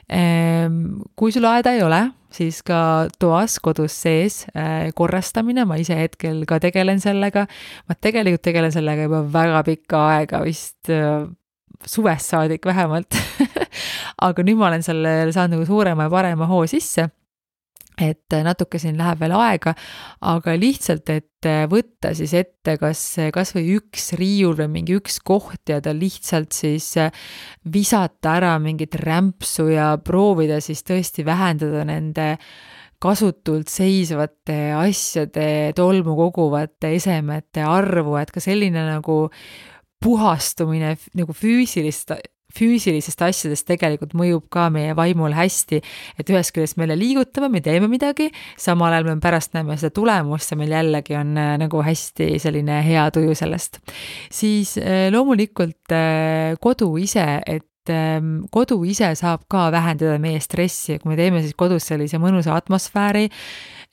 Ehm, kui sul aeda ei ole, siis ka toas kodus sees äh, korrastamine, ma ise hetkel ka tegelen sellega. ma tegelikult tegelen sellega juba väga pikka aega, vist äh, suvest saadik vähemalt aga nüüd ma olen sellele saanud nagu suurema ja parema hoo sisse et natuke siin läheb veel aega, aga lihtsalt, et võtta siis ette kas, kas või üks riiul või mingi üks koht ja ta lihtsalt siis visata ära mingit rämpsu ja proovida siis tõesti vähendada nende kasutult seisvate asjade, tolmu koguvate esemete arvu, et ka selline nagu puhastumine nagu füüsilist füüsilisest asjadest tegelikult mõjub ka meie vaimule hästi, et ühest küljest me jälle liigutame, me teeme midagi, samal ajal me pärast näeme seda tulemust ja meil jällegi on äh, nagu hästi selline hea tuju sellest. siis äh, loomulikult äh, kodu ise, et ähm, kodu ise saab ka vähendada meie stressi, kui me teeme siis kodus sellise mõnusa atmosfääri,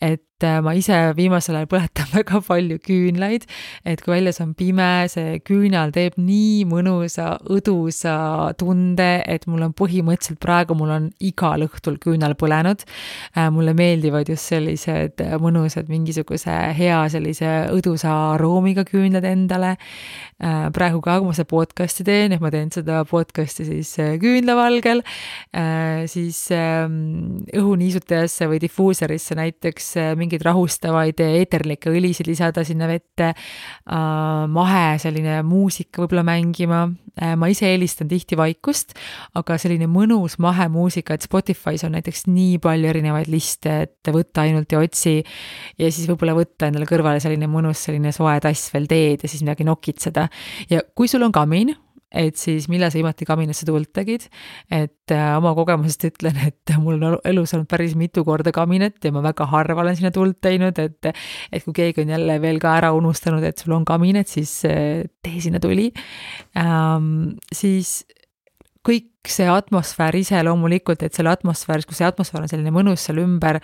et ma ise viimasel ajal põletan väga palju küünlaid, et kui väljas on pime, see küünal teeb nii mõnusa õdusa tunde, et mul on põhimõtteliselt praegu, mul on igal õhtul küünal põlenud. Äh, mulle meeldivad just sellised mõnusad, mingisuguse hea sellise õdusa aroomiga küünlad endale. Äh, praegu ka, kui ma seda podcast'i teen, et ma teen seda podcast'i siis küünlavalgel, siis ähm, õhuniisutajasse või difuuserisse näiteks siis mingeid rahustavaid eeterlikke õlisid lisada sinna vette, äh, mahe selline muusika võib-olla mängima, äh, ma ise eelistan tihti vaikust, aga selline mõnus mahemuusika, et Spotify's on näiteks nii palju erinevaid liste, et võtta ainult ja otsi ja siis võib-olla võtta endale kõrvale selline mõnus selline soe tass veel teed ja siis midagi nokitseda. ja kui sul on kamin, et siis millal sa viimati kaminasse tuld tegid. et äh, oma kogemusest ütlen, et mul on elus olnud päris mitu korda kaminat ja ma väga harva olen sinna tuld teinud, et et kui keegi on jälle veel ka ära unustanud, et sul on kaminat, siis äh, tee sinna tuli ähm,. siis kõik see atmosfäär ise loomulikult, et selle atmosfääris, kui see atmosfäär on selline mõnus seal ümber,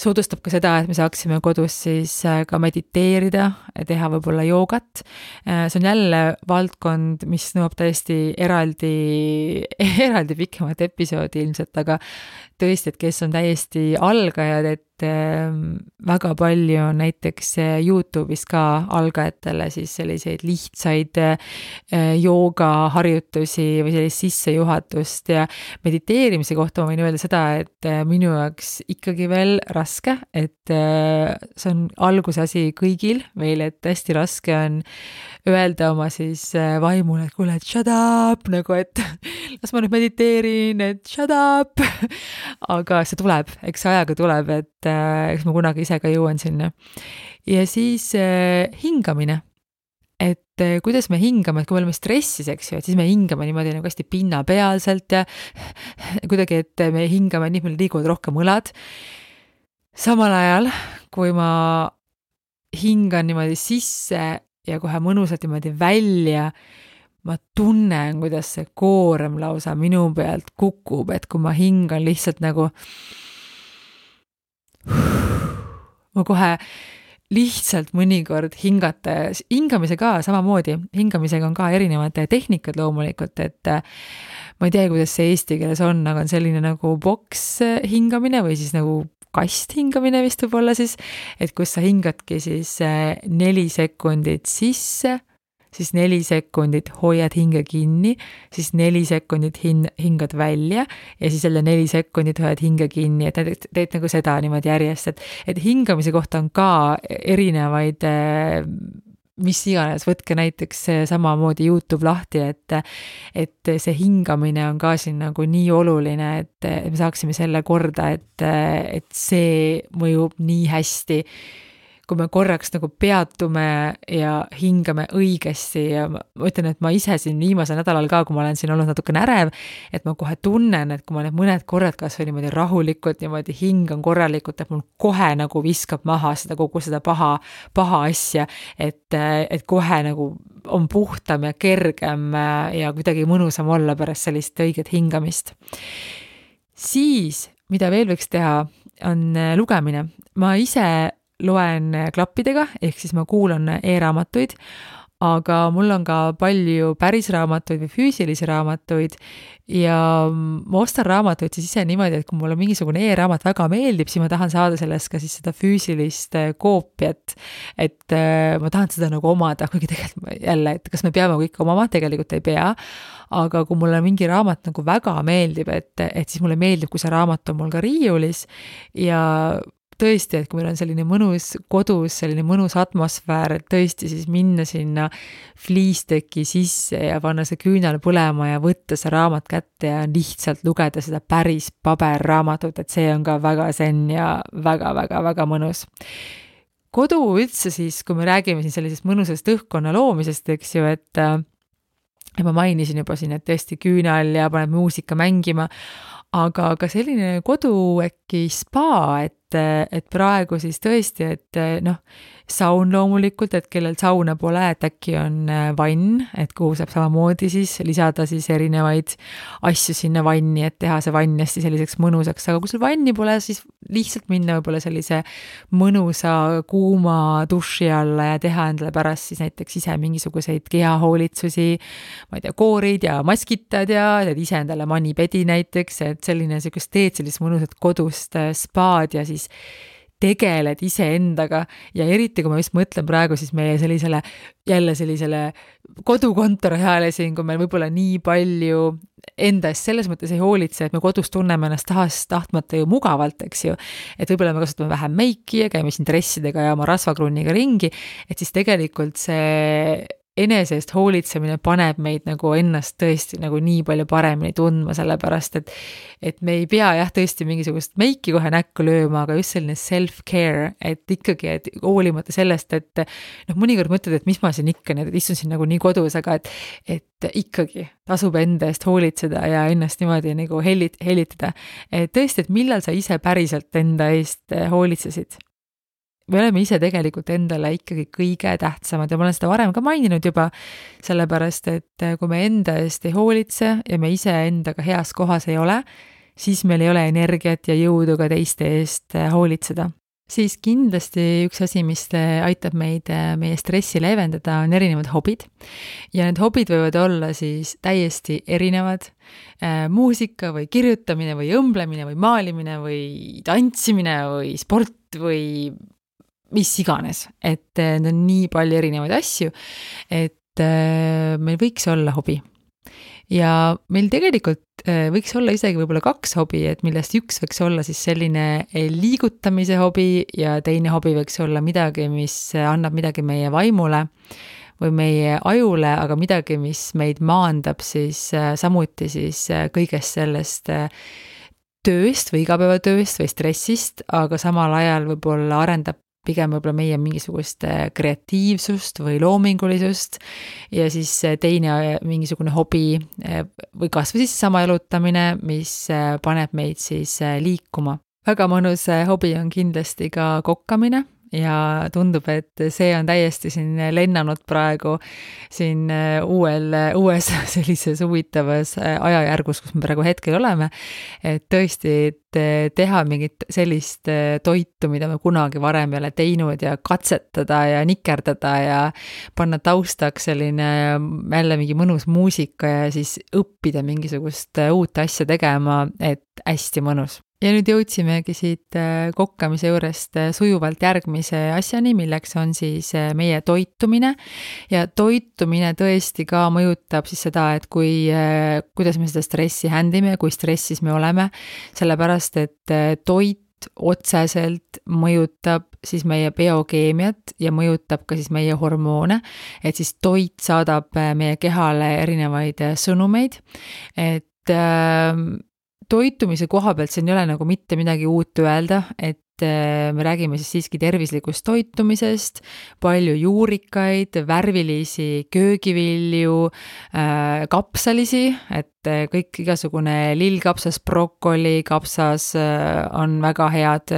soodustab ka seda, et me saaksime kodus siis äh, ka mediteerida, teha võib-olla joogat. Äh, see on jälle valdkond, mis nõuab täiesti eraldi, eraldi pikemat episoodi ilmselt, aga tõesti, et kes on täiesti algajad, et ähm, väga palju on näiteks äh, Youtube'is ka algajatele siis selliseid lihtsaid joogaharjutusi või sellist sissejuhatust ja mediteerimise kohta ma võin öelda seda, et minu jaoks ikkagi veel raske raske, et äh, see on alguse asi kõigil meil, et hästi raske on öelda oma siis äh, vaimule, et kuule, et shut up nagu, et las ma nüüd mediteerin, et shut up. aga see tuleb, eks see ajaga tuleb, et äh, eks ma kunagi ise ka jõuan sinna. ja siis hingamine et kuidas me hingame, et kui me oleme stressis, eks ju, et siis me hingame niimoodi nagu hästi pinnapealselt ja kuidagi, et me hingame nii, et meil liiguvad rohkem õlad samal ajal, kui ma hingan niimoodi sisse ja kohe mõnusalt niimoodi välja, ma tunnen, kuidas see koorem lausa minu pealt kukub, et kui ma hingan lihtsalt nagu ma kohe lihtsalt mõnikord hingata, hingamise ka samamoodi, hingamisega on ka erinevad tehnikad loomulikult, et ma ei tea, kuidas see eesti keeles on, aga on selline nagu boks hingamine või siis nagu kast hingamine vist võib-olla siis, et kus sa hingadki siis neli sekundit sisse siis neli sekundit hoiad hinge kinni, siis neli sekundit hin-, hingad välja ja siis jälle neli sekundit hoiad hinge kinni, et teed, teed nagu seda niimoodi järjest, et, et hingamise kohta on ka erinevaid mis iganes, võtke näiteks samamoodi Youtube lahti, et et see hingamine on ka siin nagu nii oluline, et me saaksime selle korda, et, et see mõjub nii hästi kui me korraks nagu peatume ja hingame õigesti ja ma ütlen, et ma ise siin viimasel nädalal ka, kui ma olen siin olnud natukene ärev, et ma kohe tunnen, et kui ma need mõned korrad kas või niimoodi rahulikult niimoodi hingan korralikult, et mul kohe nagu viskab maha seda kogu seda paha, paha asja, et, et kohe nagu on puhtam ja kergem ja kuidagi mõnusam olla pärast sellist õiget hingamist. siis, mida veel võiks teha, on lugemine. ma ise loen klappidega, ehk siis ma kuulan e-raamatuid, aga mul on ka palju päris raamatuid või füüsilisi raamatuid ja ma ostan raamatuid siis ise niimoodi, et kui mulle mingisugune e-raamat väga meeldib, siis ma tahan saada sellest ka siis seda füüsilist äh, koopiat. et äh, ma tahan seda nagu omada, kuigi tegelikult jälle, et kas me peame kõik omama, tegelikult ei pea. aga kui mulle mingi raamat nagu väga meeldib, et, et siis mulle meeldib, kui see raamat on mul ka riiulis ja tõesti, et kui meil on selline mõnus kodus, selline mõnus atmosfäär, et tõesti siis minna sinna fliisteki sisse ja panna see küünal põlema ja võtta see raamat kätte ja lihtsalt lugeda seda päris paberraamatut, et see on ka väga zen ja väga-väga-väga mõnus. Kodu üldse siis, kui me räägime siin sellisest mõnusast õhkkonna loomisest, eks ju, et ja ma mainisin juba siin, et tõesti küünal ja paneb muusika mängima, aga ka selline kodu äkki spa, et et, praegu siis tõesti, et noh, saun loomulikult, et kellel sauna pole, et äkki on äh, vann, et kuhu saab samamoodi siis lisada siis erinevaid asju sinna vanni, et teha see vann hästi selliseks mõnusaks, aga kui sul vanni pole, siis lihtsalt minna võib-olla sellise mõnusa kuuma duši alla ja teha endale pärast siis näiteks ise mingisuguseid kehahoolitsusi, ma ei tea, koorid ja maskitad ja teed ise endale manipedi näiteks, et selline niisugust teed sellist mõnusat kodust äh, spaad ja siis tegeled iseendaga ja eriti, kui ma just mõtlen praegu siis meie sellisele, jälle sellisele kodukontori ajale siin, kui meil võib-olla nii palju enda eest selles mõttes ei hoolitse, et me kodus tunneme ennast tahes-tahtmata ju mugavalt, eks ju. et võib-olla me kasutame vähem meiki ja käime siin dressidega ja oma rasvakrunniga ringi, et siis tegelikult see enese eest hoolitsemine paneb meid nagu ennast tõesti nagu nii palju paremini tundma, sellepärast et et me ei pea jah, tõesti mingisugust meiki kohe näkku lööma, aga just selline self-care, et ikkagi, et hoolimata sellest, et noh, mõnikord mõtled, et mis ma siin ikka nüüd istun siin nagu nii kodus, aga et et ikkagi tasub enda eest hoolitseda ja ennast niimoodi nagu hellit-, hellitada. tõesti, et millal sa ise päriselt enda eest hoolitsesid me oleme ise tegelikult endale ikkagi kõige tähtsamad ja ma olen seda varem ka maininud juba, sellepärast et kui me enda eest ei hoolitse ja me ise endaga heas kohas ei ole, siis meil ei ole energiat ja jõudu ka teiste eest hoolitseda. siis kindlasti üks asi, mis aitab meid, meie stressi leevendada, on erinevad hobid. ja need hobid võivad olla siis täiesti erinevad, muusika või kirjutamine või õmblemine või maalimine või tantsimine või sport või mis iganes, et äh, need on nii palju erinevaid asju, et äh, meil võiks olla hobi. ja meil tegelikult äh, võiks olla isegi võib-olla kaks hobi, et millest üks võiks olla siis selline liigutamise hobi ja teine hobi võiks olla midagi, mis annab midagi meie vaimule või meie ajule, aga midagi, mis meid maandab siis samuti siis kõigest sellest tööst või igapäevatööst või stressist, aga samal ajal võib-olla arendab pigem võib-olla meie mingisugust äh, kreatiivsust või loomingulisust ja siis äh, teine äh, mingisugune hobi või kas või siis sama jalutamine, mis paneb meid siis liikuma. väga mõnus hobi on kindlasti ka kokkamine ja tundub, et see on täiesti siin lennanud praegu siin uuel, uues sellises huvitavas ajajärgus, kus me praegu hetkel oleme. et tõesti, et teha mingit sellist toitu, mida me kunagi varem ei ole teinud ja katsetada ja nikerdada ja panna taustaks selline jälle mingi mõnus muusika ja siis õppida mingisugust uut asja tegema, et hästi mõnus ja nüüd jõudsimegi siit äh, kokkamise juurest äh, sujuvalt järgmise asjani, milleks on siis äh, meie toitumine. ja toitumine tõesti ka mõjutab siis seda, et kui, kuidas me seda stressi händime, kui stressis me oleme, sellepärast et toit otseselt mõjutab siis meie biokeemiat ja mõjutab ka siis meie hormoone. et siis toit saadab meie kehale erinevaid sõnumeid, et ähm, toitumise koha pealt siin ei ole nagu mitte midagi uut öelda, et äh, me räägime siis siiski tervislikust toitumisest, palju juurikaid, värvilisi köögivilju, äh, kapsalisi, et äh, kõik igasugune lillkapsas, brokoli, kapsas on väga head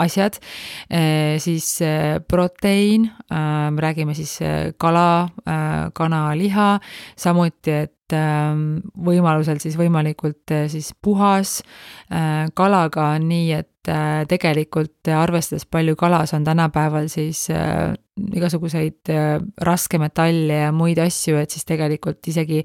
asjad. siis proteiin, me räägime siis kala, kanaliha, samuti, et Ähm, võimalusel siis võimalikult äh, siis puhas. Äh, kalaga nii, et äh, tegelikult arvestades palju kalas on tänapäeval siis igasuguseid raskmetalle ja muid asju, et siis tegelikult isegi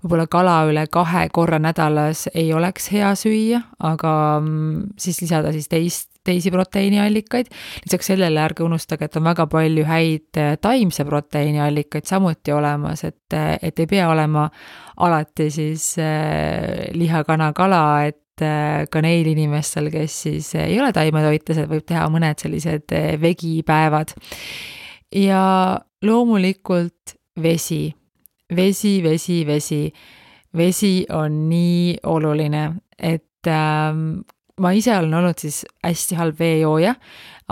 võib-olla kala üle kahe korra nädalas ei oleks hea süüa, aga mm, siis lisada siis teist teisi proteiiniallikaid. lisaks sellele ärge unustage, et on väga palju häid äh, taimse proteiiniallikaid samuti olemas, et, äh, et ei pea olema alati siis äh, liha, kana, kala, et ka neil inimestel, kes siis ei ole taimetoitlased, võib teha mõned sellised vegipäevad. ja loomulikult vesi, vesi, vesi, vesi. vesi on nii oluline, et ähm, ma ise olen olnud siis hästi halb veejooja,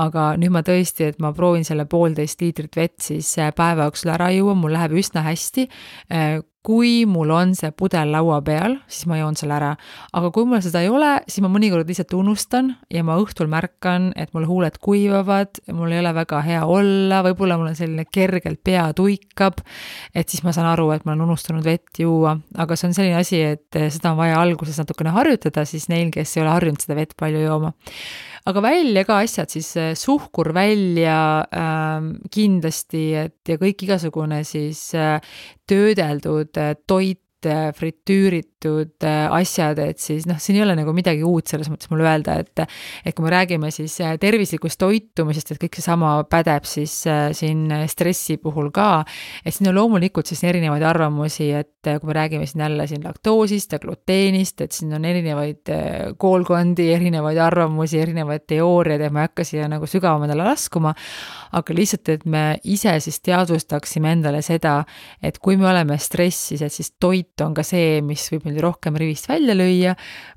aga nüüd ma tõesti, et ma proovin selle poolteist liitrit vett siis äh, päeva jooksul ära juua, mul läheb üsna hästi. Äh, kui mul on see pudel laua peal, siis ma joon selle ära. aga kui mul seda ei ole, siis ma mõnikord lihtsalt unustan ja ma õhtul märkan, et mul huuled kuivavad, mul ei ole väga hea olla, võib-olla mul on selline kergelt pea tuikab. et siis ma saan aru, et ma olen unustanud vett juua, aga see on selline asi, et seda on vaja alguses natukene harjutada siis neil, kes ei ole harjunud seda vett palju jooma aga välja ka asjad, siis äh, suhkur välja äh, kindlasti, et ja kõik igasugune siis äh, töödeldud äh, toit, fritüüritud äh, asjad, et siis noh, siin ei ole nagu midagi uut selles mõttes mul öelda, et et kui me räägime siis äh, tervislikust toitumisest, et kõik seesama pädeb siis äh, siin stressi puhul ka, et siin on loomulikult siis erinevaid arvamusi, et kui me räägime siin jälle siin laktoosist ja gluteenist, et siin on erinevaid koolkondi, erinevaid arvamusi, erinevaid teooriaid ja ma ei hakka siia nagu sügavamale laskuma, aga lihtsalt, et me ise siis teadvustaksime endale seda, et kui me oleme stressis, et siis toit on ka see, mis võib meid rohkem rivist välja lüüa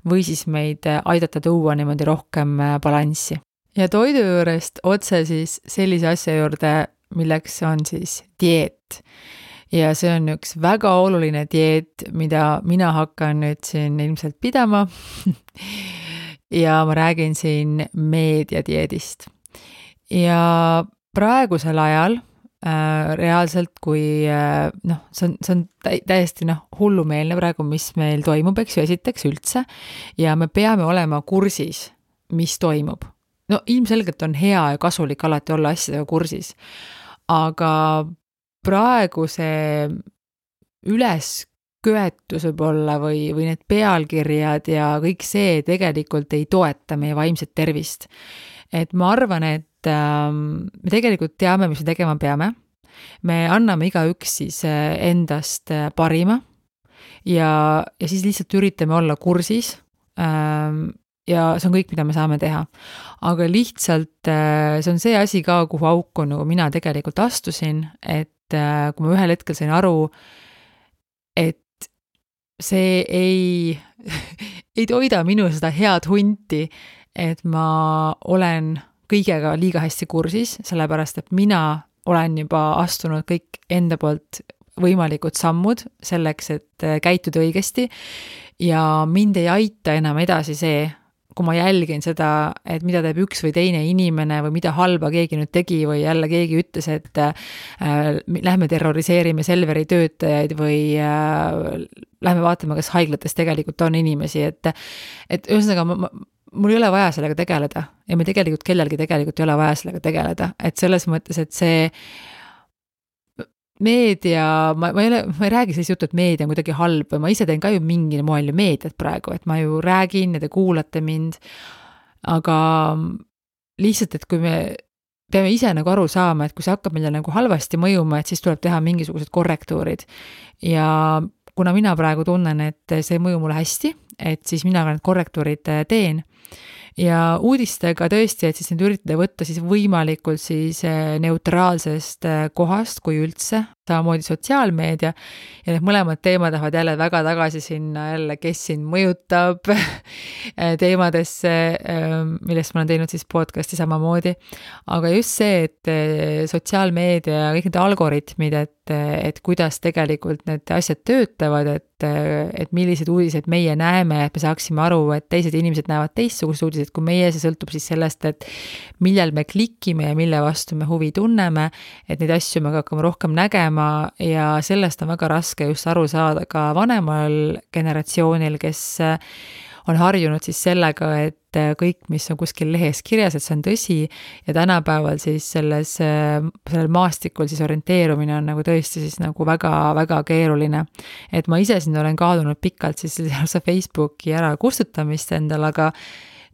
või siis meid aidata tuua niimoodi rohkem äh, balanssi. ja toidu juurest otse siis sellise asja juurde, milleks on siis dieet ja see on üks väga oluline dieet, mida mina hakkan nüüd siin ilmselt pidama ja ma räägin siin meediadieedist. ja praegusel ajal äh, reaalselt, kui äh, noh, see on, see on täiesti noh, hullumeelne praegu, mis meil toimub, eks ju, esiteks üldse, ja me peame olema kursis, mis toimub. no ilmselgelt on hea ja kasulik alati olla asjadega kursis, aga praegu see ülesköetus võib-olla või, või need pealkirjad ja kõik see tegelikult ei toeta meie vaimset tervist. et ma arvan, et me tegelikult teame, mis me tegema peame. me anname igaüks siis äh, endast äh, parima ja, ja siis lihtsalt üritame olla kursis ähm,. ja see on kõik, mida me saame teha. aga lihtsalt äh, see on see asi ka, kuhu auku nagu mina tegelikult astusin, et kui ma ühel hetkel sain aru, et see ei ei toida minu seda head hunti, et ma olen kõigega liiga hästi kursis, sellepärast et mina olen juba astunud kõik enda poolt võimalikud sammud selleks, et äh, käituda õigesti. Ja mind ei aita enam edasi see, kui ma jälgin seda, et mida teeb üks või teine inimene või mida halba keegi nüüd tegi või jälle keegi ütles, et äh, lähme terroriseerime Selveri töötajaid või äh, lähme vaatame, kas haiglates tegelikult on inimesi, et et ühesõnaga ma, ma mul ei ole vaja sellega tegeleda ja meil tegelikult kellelgi tegelikult ei ole vaja sellega tegeleda, et selles mõttes, et see meedia, ma, ma ei ole, ma ei räägi sellist juttu, et meedia on kuidagi halb või ma ise teen ka ju mingil moel ju meediat praegu, et ma ju räägin ja te kuulate mind. aga lihtsalt, et kui me peame ise nagu aru saama, et kui see hakkab meile nagu halvasti mõjuma, et siis tuleb teha mingisugused korrektuurid. ja kuna mina praegu tunnen, et see ei mõju mulle hästi, et siis mina ka need korrektuurid teen. Ja uudistega tõesti, et siis nüüd üritada võtta siis võimalikult siis eh, neutraalsest eh, kohast, kui üldse, samamoodi sotsiaalmeedia ja need mõlemad teemad lähevad jälle väga tagasi sinna jälle, kes sind mõjutab teemadesse, ehm, millest ma olen teinud siis podcast'i samamoodi. aga just see, et eh, sotsiaalmeedia ja kõik need algoritmid, et, et kuidas tegelikult need asjad töötavad, et, et milliseid uudiseid meie näeme, et me saaksime aru, et teised inimesed näevad teistsuguseid uudiseid kui meie, see sõltub siis sellest, et millal me klikime ja mille vastu me huvi tunneme, et neid asju me hakkame rohkem nägema, tegema ja sellest on väga raske just aru saada ka vanemal generatsioonil, kes äh, on harjunud siis sellega, et äh, kõik, mis on kuskil lehes kirjas, et see on tõsi ja tänapäeval siis selles, äh, sellel maastikul siis orienteerumine on nagu tõesti siis nagu väga-väga keeruline. et ma ise siin olen kaalunud pikalt siis lausa Facebooki ära kustutamist endal, aga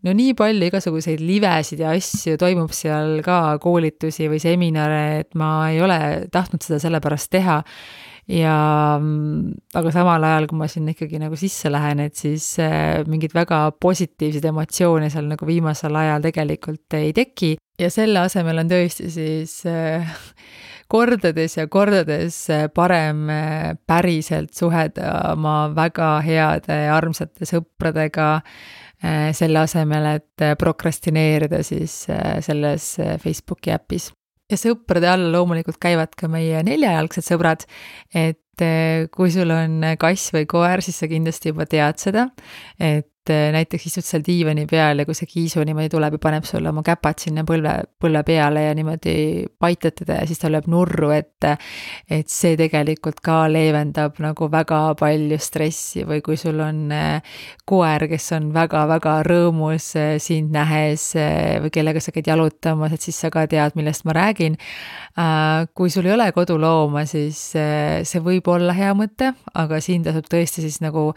no nii palju igasuguseid livesid ja asju toimub seal ka, koolitusi või seminare, et ma ei ole tahtnud seda sellepärast teha. ja aga samal ajal, kui ma sinna ikkagi nagu sisse lähen, et siis äh, mingeid väga positiivseid emotsioone seal nagu viimasel ajal tegelikult ei teki ja selle asemel on tõesti siis äh, kordades ja kordades äh, parem päriselt suhelda oma väga heade armsate sõpradega selle asemel, et äh, prokrastineerida siis äh, selles Facebooki äpis. ja sõprade all loomulikult käivad ka meie neljajalgsed sõbrad, et kui sul on kass või koer, siis sa kindlasti juba tead seda, et äh, näiteks istud seal diivani peal ja kui see kiisu niimoodi tuleb ja paneb sulle oma käpad sinna põlve, põlve peale ja niimoodi paitad teda ja siis ta lööb nurru, et et see tegelikult ka leevendab nagu väga palju stressi või kui sul on äh, koer, kes on väga-väga rõõmus äh, sind nähes või kellega sa käid jalutamas, et siis sa ka tead, millest ma räägin. kui sul ei ole kodulooma, siis see võib olla hea mõte, aga siin tasub tõesti siis nagu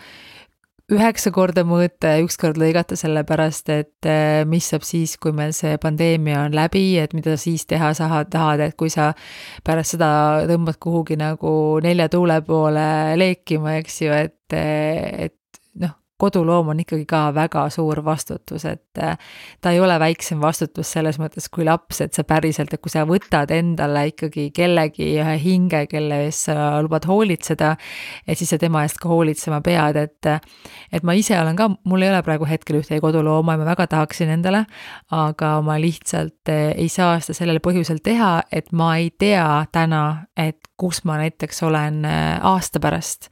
üheksa korda mõõta ja üks kord lõigata, sellepärast et eh, mis saab siis, kui meil see pandeemia on läbi, et mida siis teha sa tahad, et kui sa pärast seda tõmbad kuhugi nagu nelja tuule poole leekima, eks ju, et, et koduloom on ikkagi ka väga suur vastutus, et äh, ta ei ole väiksem vastutus selles mõttes kui laps, et sa päriselt, et kui sa võtad endale ikkagi kellegi ühe hinge, kelle eest sa lubad hoolitseda, et siis sa tema eest ka hoolitsema pead, et et ma ise olen ka, mul ei ole praegu hetkel ühtegi kodulooma ja ma väga tahaksin endale, aga ma lihtsalt äh, ei saa seda sellel põhjusel teha, et ma ei tea täna, et kus ma näiteks olen äh, aasta pärast.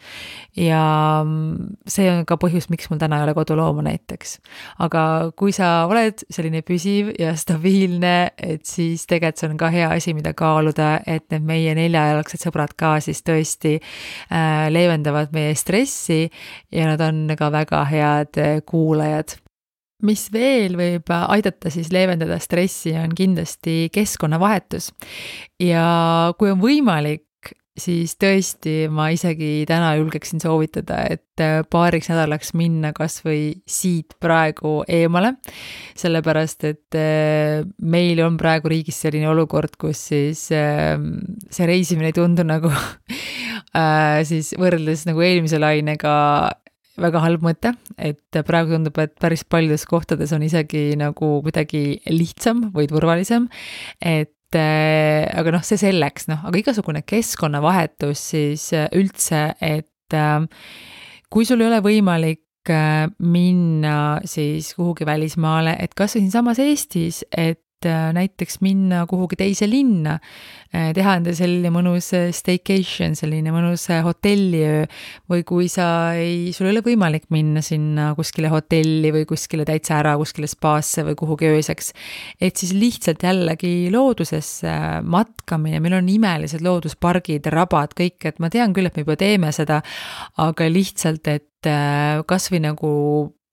ja mm, see on ka põhjus, miks mul täna ei ole kodulooma näiteks. aga kui sa oled selline püsiv ja stabiilne, et siis tegelikult see on ka hea asi, mida kaaluda, et need meie neljajalgsed sõbrad ka siis tõesti äh, leevendavad meie stressi ja nad on ka väga head äh, kuulajad mis veel võib aidata siis leevendada stressi, on kindlasti keskkonnavahetus. ja kui on võimalik, siis tõesti ma isegi täna julgeksin soovitada, et äh, paariks nädalaks minna kas või siit praegu eemale. sellepärast, et äh, meil on praegu riigis selline olukord, kus siis ähm, see reisimine ei tundu nagu äh, siis võrreldes nagu eelmise lainega väga halb mõte, et praegu tundub, et päris paljudes kohtades on isegi nagu kuidagi lihtsam või turvalisem. et et äh, aga noh, see selleks, noh, aga igasugune keskkonnavahetus siis äh, üldse, et äh, kui sul ei ole võimalik minna siis kuhugi välismaale, et kas või siinsamas Eestis, et näiteks minna kuhugi teise linna, äh, teha endale selline mõnus äh, staycation, selline mõnus hotelliöö või kui sa ei, sul ei ole võimalik minna sinna kuskile hotelli või kuskile täitsa ära kuskile spaasse või kuhugi ööseks, et siis lihtsalt jällegi loodusesse matkamine, meil on imelised looduspargid, rabad, kõik, et ma tean küll, et me juba teeme seda, aga lihtsalt, et kasvõi nagu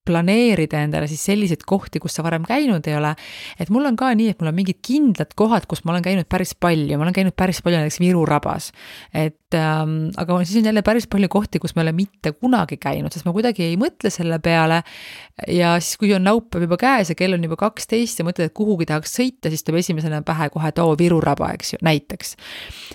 planeerida endale siis selliseid kohti, kus sa varem käinud ei ole. et mul on ka nii, et mul on mingid kindlad kohad, kus ma olen käinud päris palju, ma olen käinud päris palju näiteks Viru rabas. et ähm, aga siis on jälle päris palju kohti, kus ma ei ole mitte kunagi käinud, sest ma kuidagi ei mõtle selle peale. ja siis, kui on laupäev juba käes ja kell on juba kaksteist ja mõtled, et kuhugi tahaks sõita, siis tuleb esimesena pähe kohe too Viru raba, eks ju, näiteks.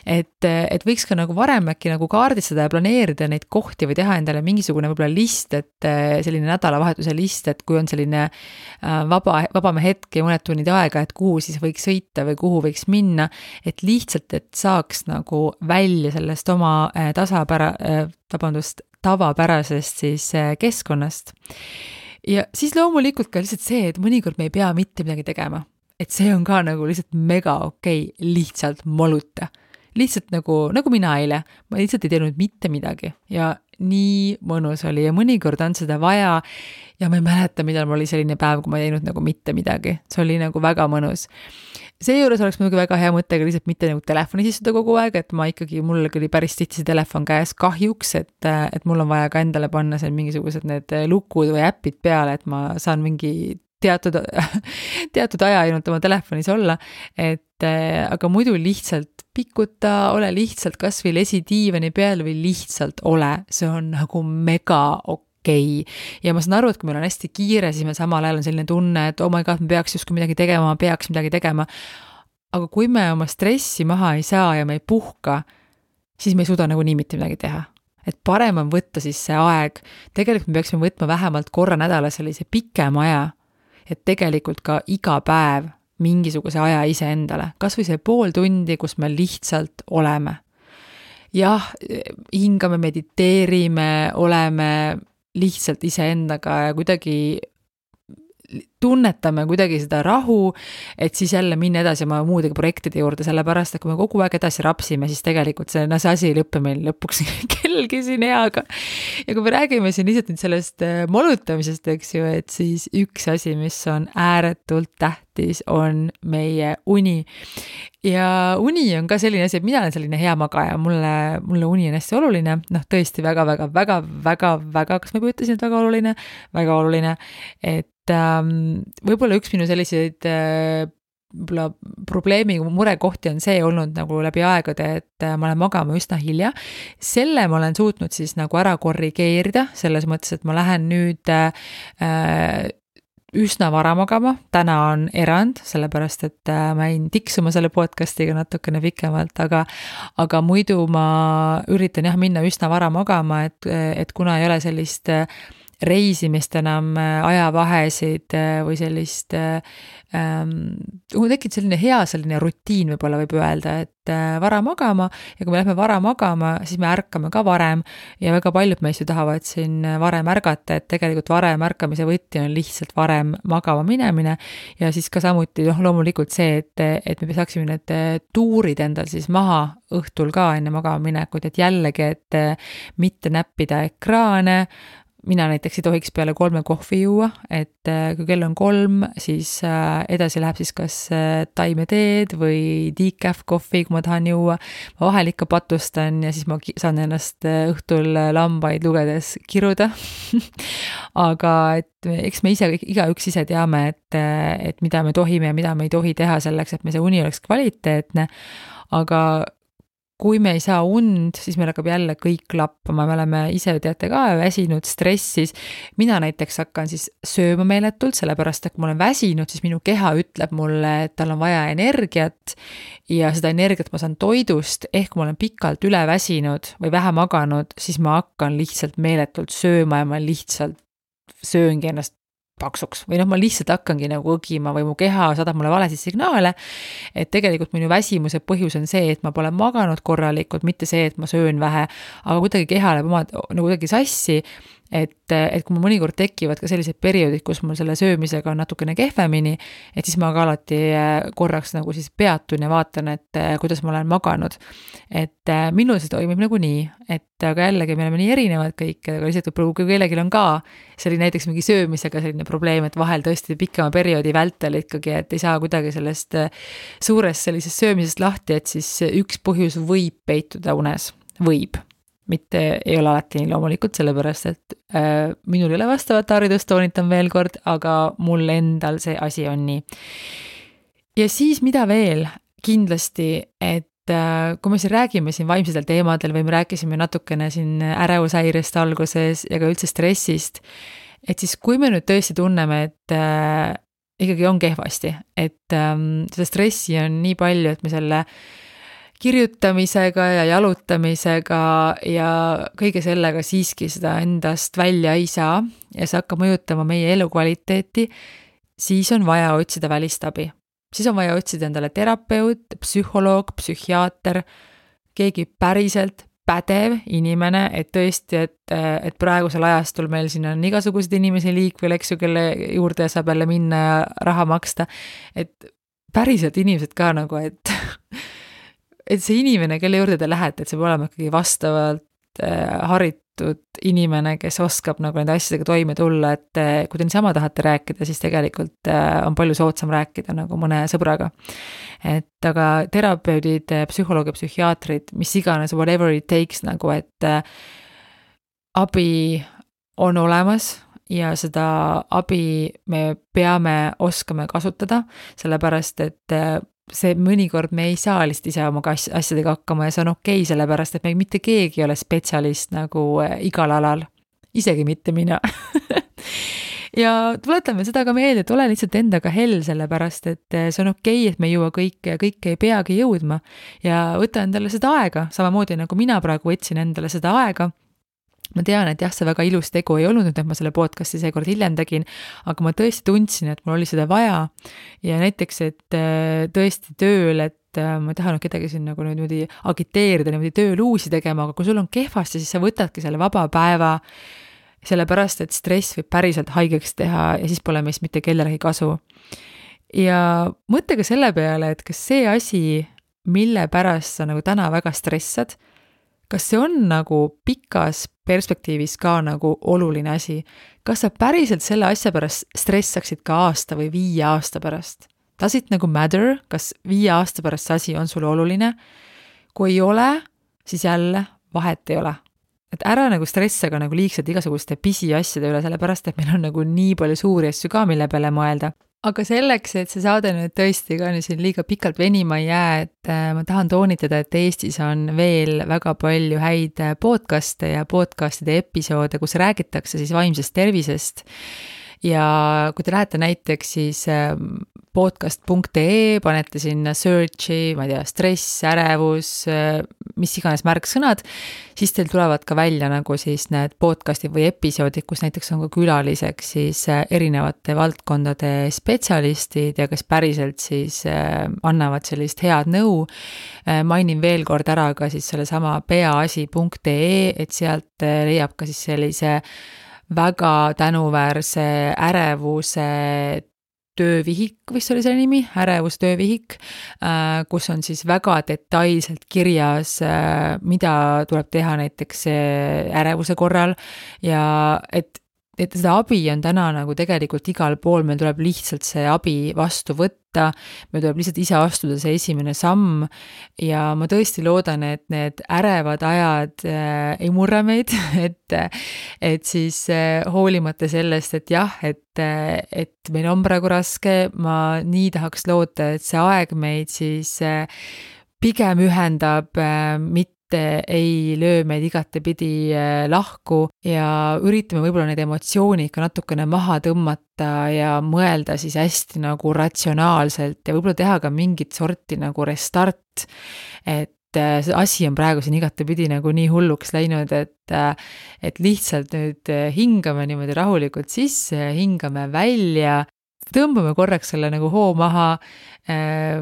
et, et võiks ka nagu varem äkki nagu kaardistada ja planeerida neid kohti või teha endale mingisugune võib-olla list, et selline nädalavahetus vajaduse list, et kui on selline äh, vaba, vabam hetk ja mõned tunnid aega, et kuhu siis võiks sõita või kuhu võiks minna, et lihtsalt, et saaks nagu välja sellest oma äh, tasapära, äh, vabandust, tavapärasest siis keskkonnast. ja siis loomulikult ka lihtsalt see, et mõnikord me ei pea mitte midagi tegema. et see on ka nagu lihtsalt mega okei okay,, lihtsalt moluta lihtsalt nagu, nagu mina eile, ma lihtsalt ei teinud mitte midagi ja nii mõnus oli ja mõnikord on seda vaja. Ja ma ei mäleta, millal mul oli selline päev, kui ma ei teinud nagu mitte midagi, see oli nagu väga mõnus. seejuures oleks muidugi väga hea mõte ka lihtsalt mitte nagu telefonis istuda kogu aeg, et ma ikkagi, mul oli päris tihti see telefon käes kahjuks, et, et mul on vaja ka endale panna seal mingisugused need lukud või äpid peale, et ma saan mingi teatud, teatud aja ainult oma telefonis olla, et aga muidu lihtsalt pikuta, ole lihtsalt kasvõi lesi diivani peal või lihtsalt ole, see on nagu mega okei. Okei okay.. ja ma saan aru, et kui meil on hästi kiire, siis meil samal ajal on selline tunne, et oh my god, ma peaks justkui midagi tegema, ma peaks midagi tegema. aga kui me oma stressi maha ei saa ja me ei puhka, siis me ei suuda nagunii mitte midagi teha. Et parem on võtta siis see aeg, tegelikult me peaksime võtma vähemalt korra nädalas sellise pikema aja, et tegelikult ka iga päev mingisuguse aja iseendale, kas või see pool tundi, kus me lihtsalt oleme. jah, hingame, mediteerime, oleme lihtsalt iseendaga ja kuidagi tunnetame kuidagi seda rahu, et siis jälle minna edasi oma muudegi projektide juurde, sellepärast et kui me kogu aeg edasi rapsime, siis tegelikult see, no see asi ei lõpe meil lõpuks kellelgi siin eaga. ja kui me räägime siin lihtsalt nüüd sellest äh, molutamisest, eks ju, et siis üks asi, mis on ääretult tähtis, on meie uni. ja uni on ka selline asi, et mina olen selline hea magaja, mulle, mulle uni on hästi oluline, noh, tõesti väga-väga-väga-väga-väga, kas ma juba ütlesin, et väga oluline, väga oluline, et võib-olla üks minu selliseid äh, võib-olla probleemi murekohti on see olnud nagu läbi aegade, et äh, ma lähen magama üsna hilja. selle ma olen suutnud siis nagu ära korrigeerida, selles mõttes, et ma lähen nüüd äh, üsna vara magama, täna on erand, sellepärast et äh, ma jäin tiksuma selle podcast'iga natukene pikemalt, aga aga muidu ma üritan jah, minna üsna vara magama, et, et kuna ei ole sellist äh, reisimist enam, äh, ajavahesid äh, või sellist ähm,, mul tekib selline hea selline rutiin, võib-olla võib öelda, et äh, vara magama ja kui me lähme vara magama, siis me ärkame ka varem ja väga paljud meist ju tahavad siin varem ärgata, et tegelikult varem ärkamise võti on lihtsalt varem magama minemine ja siis ka samuti noh, loomulikult see, et, et me saaksime need tuurid endal siis maha õhtul ka enne magama minekut, et jällegi, et mitte näppida ekraane, mina näiteks ei tohiks peale kolme kohvi juua, et äh, kui kell on kolm, siis äh, edasi läheb siis kas äh, taimeteed või decaf kohvi, kui ma tahan juua. ma vahel ikka patustan ja siis ma saan ennast õhtul lambaid lugedes kiruda aga et eks me ise, igaüks ise teame, et, et mida me tohime ja mida me ei tohi teha selleks, et me see uni oleks kvaliteetne. aga kui me ei saa und, siis meil hakkab jälle kõik lappama, me oleme ise teate ka väsinud, stressis. mina näiteks hakkan siis sööma meeletult, sellepärast et kui ma olen väsinud, siis minu keha ütleb mulle, et tal on vaja energiat. ja seda energiat ma saan toidust, ehk kui ma olen pikalt üle väsinud või vähe maganud, siis ma hakkan lihtsalt meeletult sööma ja ma lihtsalt sööngi ennast paksuks või noh, ma lihtsalt hakkangi nagu õgima või mu keha saadab mulle valesid signaale. et tegelikult minu väsimuse põhjus on see, et ma pole maganud korralikult, mitte see, et ma söön vähe, aga kuidagi keha läheb oma nagu kuidagi sassi. Et, et kui mul mõnikord tekivad ka sellised perioodid, kus mul selle söömisega on natukene kehvemini, et siis ma ka alati äh, korraks nagu siis peatun ja vaatan, et äh, kuidas ma olen maganud. et äh, minul see toimib nagu nii, et aga jällegi me oleme nii erinevad kõik, aga lihtsalt võib-olla kui kellelgi on ka selline näiteks mingi söömisega selline probleem, et vahel tõesti pikema perioodi vältel ikkagi, et ei saa kuidagi sellest suurest sellisest söömisest lahti, et siis üks põhjus võib peituda unes, võib mitte ei ole alati nii loomulikult, sellepärast et äh, minul ei ole vastavat haridust, toonitan veel kord, aga mul endal see asi on nii. ja siis, mida veel, kindlasti, et äh, kui me siin räägime siin vaimsetel teemadel või me rääkisime natukene siin ärevushäirest alguses ja ka üldse stressist, et siis kui me nüüd tõesti tunneme, et äh, ikkagi on kehvasti, et ähm, seda stressi on nii palju, et me selle äh, kirjutamisega ja jalutamisega ja kõige sellega siiski seda endast välja ei saa ja see hakkab mõjutama meie elukvaliteeti, siis on vaja otsida välist abi. siis on vaja otsida endale terapeut, psühholoog, psühhiaater, keegi päriselt pädev inimene, et tõesti, et, et praegusel ajastul meil siin on igasuguseid inimesi liikvel, eks ju, kelle juurde saab jälle minna ja raha maksta. et päriselt inimesed ka nagu, et et see inimene, kelle juurde te lähete, et see peab olema ikkagi vastavalt äh, haritud inimene, kes oskab nagu nende asjadega toime tulla, et äh, kui te niisama tahate rääkida, siis tegelikult äh, on palju soodsam rääkida nagu mõne sõbraga. et aga terapeudid, psühholoogid, psühhiaatrid, mis iganes, whatever it takes nagu, et abi on olemas ja seda abi me peame oskama kasutada, sellepärast et see mõnikord me ei saa lihtsalt ise oma asjadega hakkama ja see on okei okay,, sellepärast et me mitte keegi ei ole spetsialist nagu äh, igal alal, isegi mitte mina ja tuletame seda ka meelde, et ole lihtsalt endaga hell, sellepärast et äh, see on okei okay,, et me ei jõua kõike ja kõike ei peagi jõudma. ja võta endale seda aega, samamoodi nagu mina praegu võtsin endale seda aega ma tean, et jah, see väga ilus tegu ei olnud nüüd, et ma selle podcast'i seekord hiljem tegin, aga ma tõesti tundsin, et mul oli seda vaja. ja näiteks, et äh, tõesti tööl, et äh, ma ei taha nüüd kedagi siin nagu niimoodi agiteerida, niimoodi tööl uusi tegema, aga kui sul on kehvasti, siis sa võtadki selle vaba päeva, sellepärast et stress võib päriselt haigeks teha ja siis pole meist mitte kellelegi kasu. ja mõtle ka selle peale, et kas see asi, mille pärast sa nagu täna väga stressad, kas see on nagu pikas perspektiivis ka nagu oluline asi? kas sa päriselt selle asja pärast stressaksid ka aasta või viie aasta pärast? Does it nagu matter, kas viie aasta pärast see asi on sulle oluline? kui ei ole, siis jälle vahet ei ole. et ära nagu stressa ka nagu liigselt igasuguste pisiasjade üle, sellepärast et meil on nagu nii palju suuri asju ka, mille peale mõelda aga selleks, et see saade nüüd tõesti ka nüüd siin liiga pikalt venima ei jää, et äh, ma tahan toonitada, et Eestis on veel väga palju häid äh, podcast'e ja podcast'ide episoode, kus räägitakse siis vaimsest tervisest. Ja kui te lähete näiteks siis ähm, podcast.ee, panete sinna search'i, ma ei tea, stress, ärevus, äh, mis iganes märksõnad, siis teil tulevad ka välja nagu siis need podcast'id või episoodid, kus näiteks on ka külaliseks siis äh, erinevate valdkondade spetsialistid ja kes päriselt siis äh, annavad sellist head nõu. mainin veel kord ära ka siis sellesama peaasi.ee, et sealt leiab ka siis sellise väga tänuväärse ärevuse töövihik vist oli selle nimi, ärevustöövihik, äh, kus on siis väga detailselt kirjas, äh, mida tuleb teha näiteks äh, ärevuse korral. Ja et et seda abi on täna nagu tegelikult igal pool, meil tuleb lihtsalt see abi vastu võtta, meil tuleb lihtsalt ise astuda see esimene samm ja ma tõesti loodan, et need ärevad ajad äh, ei murra meid, et et siis äh, hoolimata sellest, et jah, et, äh, et meil on praegu raske, ma nii tahaks loota, et see aeg meid siis äh, pigem ühendab äh, mitte ei löö meid igatepidi äh, lahku ja üritame võib-olla neid emotsioone ikka natukene maha tõmmata ja mõelda siis hästi nagu ratsionaalselt ja võib-olla teha ka mingit sorti nagu restart. et äh, see asi on praegu siin igatepidi nagu nii hulluks läinud, et, äh, et lihtsalt nüüd hingame niimoodi rahulikult sisse, hingame välja, tõmbame korraks selle nagu hoo maha äh,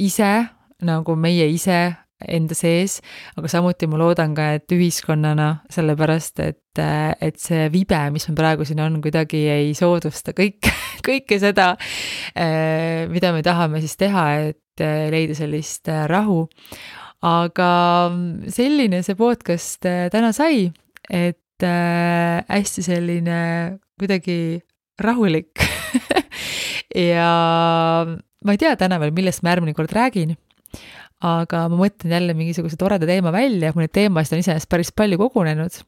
ise, nagu meie ise enda sees, aga samuti ma loodan ka, et ühiskonnana, sellepärast et, et see vibe, mis meil praegu siin on, kuidagi ei soodusta kõik, kõike seda, mida me tahame siis teha, et leida sellist rahu. aga selline see podcast täna sai, et hästi selline kuidagi rahulik ja ma ei tea täna veel, millest ma järgmine kord räägin, aga ma mõtlen jälle mingisuguse toreda teema välja, mul neid teemasid on iseenesest päris palju kogunenud.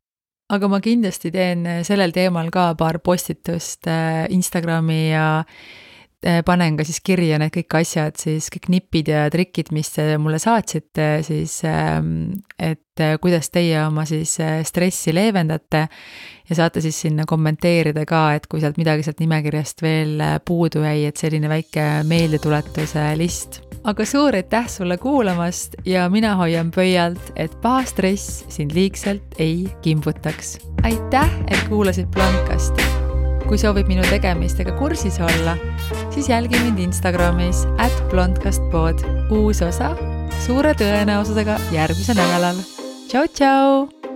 aga ma kindlasti teen sellel teemal ka paar postitust äh, Instagrami ja äh, panen ka siis kirja need kõik asjad, siis kõik nipid ja trikid, mis te mulle saatsite, siis ähm, et kuidas teie oma siis stressi leevendate ja saate siis sinna kommenteerida ka, et kui sealt midagi sealt nimekirjast veel puudu jäi, et selline väike meeldetuletuse list. Aga suur aitäh sulle kuulamast ja mina hoian pöialt, et paha stress sind liigselt ei kimbutaks. aitäh, et kuulasid Blankasti kui soovid minu tegemistega kursis olla, siis jälgi mind Instagramis at blondcastpod. uus osa suure tõenäosusega järgmisel nädalal. tšau, tšau!